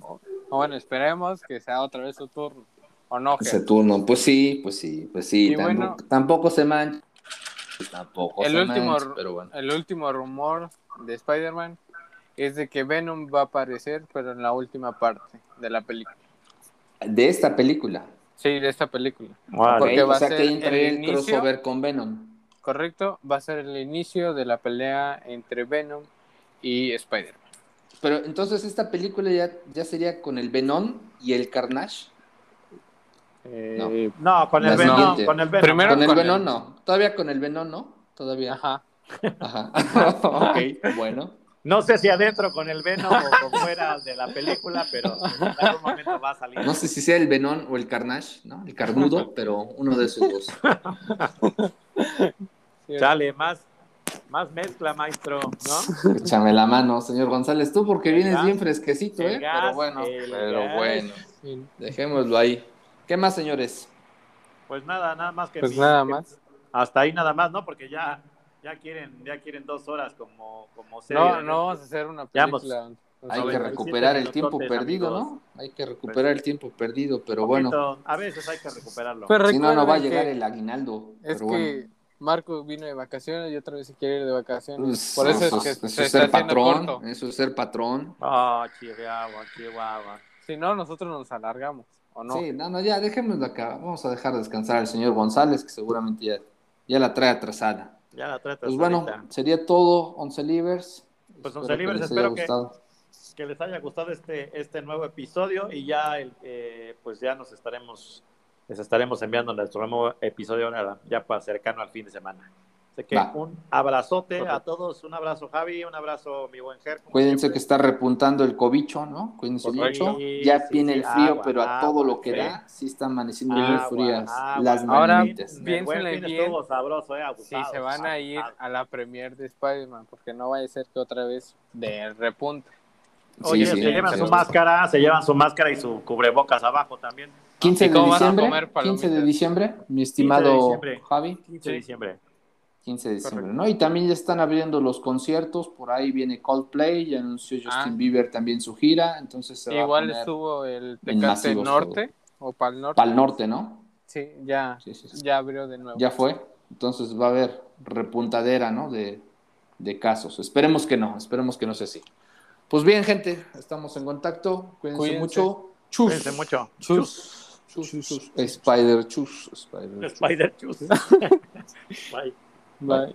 bueno, esperemos que sea otra vez su turno. ¿O no? Ese turno, pues sí, pues sí, pues sí. Y tampoco, bueno- tampoco se mancha. Tampoco El se último, mancha, pero bueno. el último rumor de Spider-Man es de que Venom va a aparecer, pero en la última parte de la película. De esta película. Sí, de esta película. Porque va o sea a ser que entraría el el inicio. crossover con Venom. ¿Correcto? Va a ser el inicio de la pelea entre Venom y Spider-Man. Pero entonces esta película ya, ya sería con el Venom y el Carnage. Eh, No, con el Venom, siguiente. con el Venom. Primero con el con Venom el- no. Todavía con el Venom no. Todavía. Ajá. Ajá. ok, bueno. No sé si adentro con el Venom o con fuera de la película, pero en algún momento va a salir. No sé si sea el Venom o el Carnage, ¿no? El Carnudo, pero uno de esos dos. Sale, más, más mezcla, maestro, ¿no? Échame la mano, señor González, tú porque El vienes gas, bien fresquecito, ¿eh? gas, pero bueno, pero gas. bueno, sí. dejémoslo ahí. ¿Qué más, señores? Pues nada, nada más que Pues mi- nada que- más. Hasta ahí nada más, ¿no? Porque ya, ya quieren, ya quieren dos horas como, como serie No, no vamos a hacer una película. Hay que 97 recuperar el tiempo perdido, amigos. ¿no? Hay que recuperar el tiempo perdido, pero Poquito, bueno, A veces hay que recuperarlo. Pero si no, no va a llegar que el aguinaldo. Es pero que bueno. Marco vino de vacaciones y otra vez se quiere ir de vacaciones. Pues, Por eso, eso es que es, eso se es está ser haciendo patrón, corto. eso es ser patrón. Ah, Chihuahua, Chihuahua. Si no, nosotros nos alargamos, ¿o no? Sí, no, no, ya, dejémoslo acá. Vamos a dejar descansar al señor González, que seguramente ya, ya la trae atrasada. Ya la tratas Pues bueno, sería todo, Once Livers. Pues, Espero Once Livers, les espero haya que- gustado. que les haya gustado este, este nuevo episodio y ya el, eh, pues ya nos estaremos les estaremos enviando nuestro nuevo episodio ahora ya para cercano al fin de semana. Así que Va. un abrazote a todos, un abrazo Javi, un abrazo mi buen Ger. Cuídense siempre. que está repuntando el cobicho, ¿no? Cuídense mucho. Ya sí, viene sí, el frío, agua, pero a agua, todo lo que sí. da, sí está amaneciendo Agua, muy frías agua. las Ahora, mañanitas. Piénsenle buen bien. estuvo sabroso, eh, se van a ir a la premier de Spider-Man, porque no vaya a ser que otra vez de repunte. Oye, Sí, sí, se llevan su máscara, se llevan su máscara y su cubrebocas abajo también. 15 ¿Y de cómo van a diciembre, comer palomitas? 15 de diciembre, mi estimado diciembre. Javi, 15 de diciembre. 15 de diciembre, Correcto. ¿no? Y también ya están abriendo los conciertos, por ahí viene Coldplay, ya anunció Justin Ah. Bieber también su gira, entonces se va Igual a poner estuvo el Tecate Norte o Pal Norte. para el norte, ¿no? Sí, ya, Sí, sí, sí. ya abrió de nuevo. Ya fue, entonces va a haber repuntadera, ¿no? De, de casos. Esperemos que no, esperemos que no sea así. Pues bien, gente, estamos en contacto, cuídense, Cuídense. mucho. Chus. Cuídense mucho. Chus. Chus, chus. Spider chus. Spider chus. Spider Chus. Bye. Bye.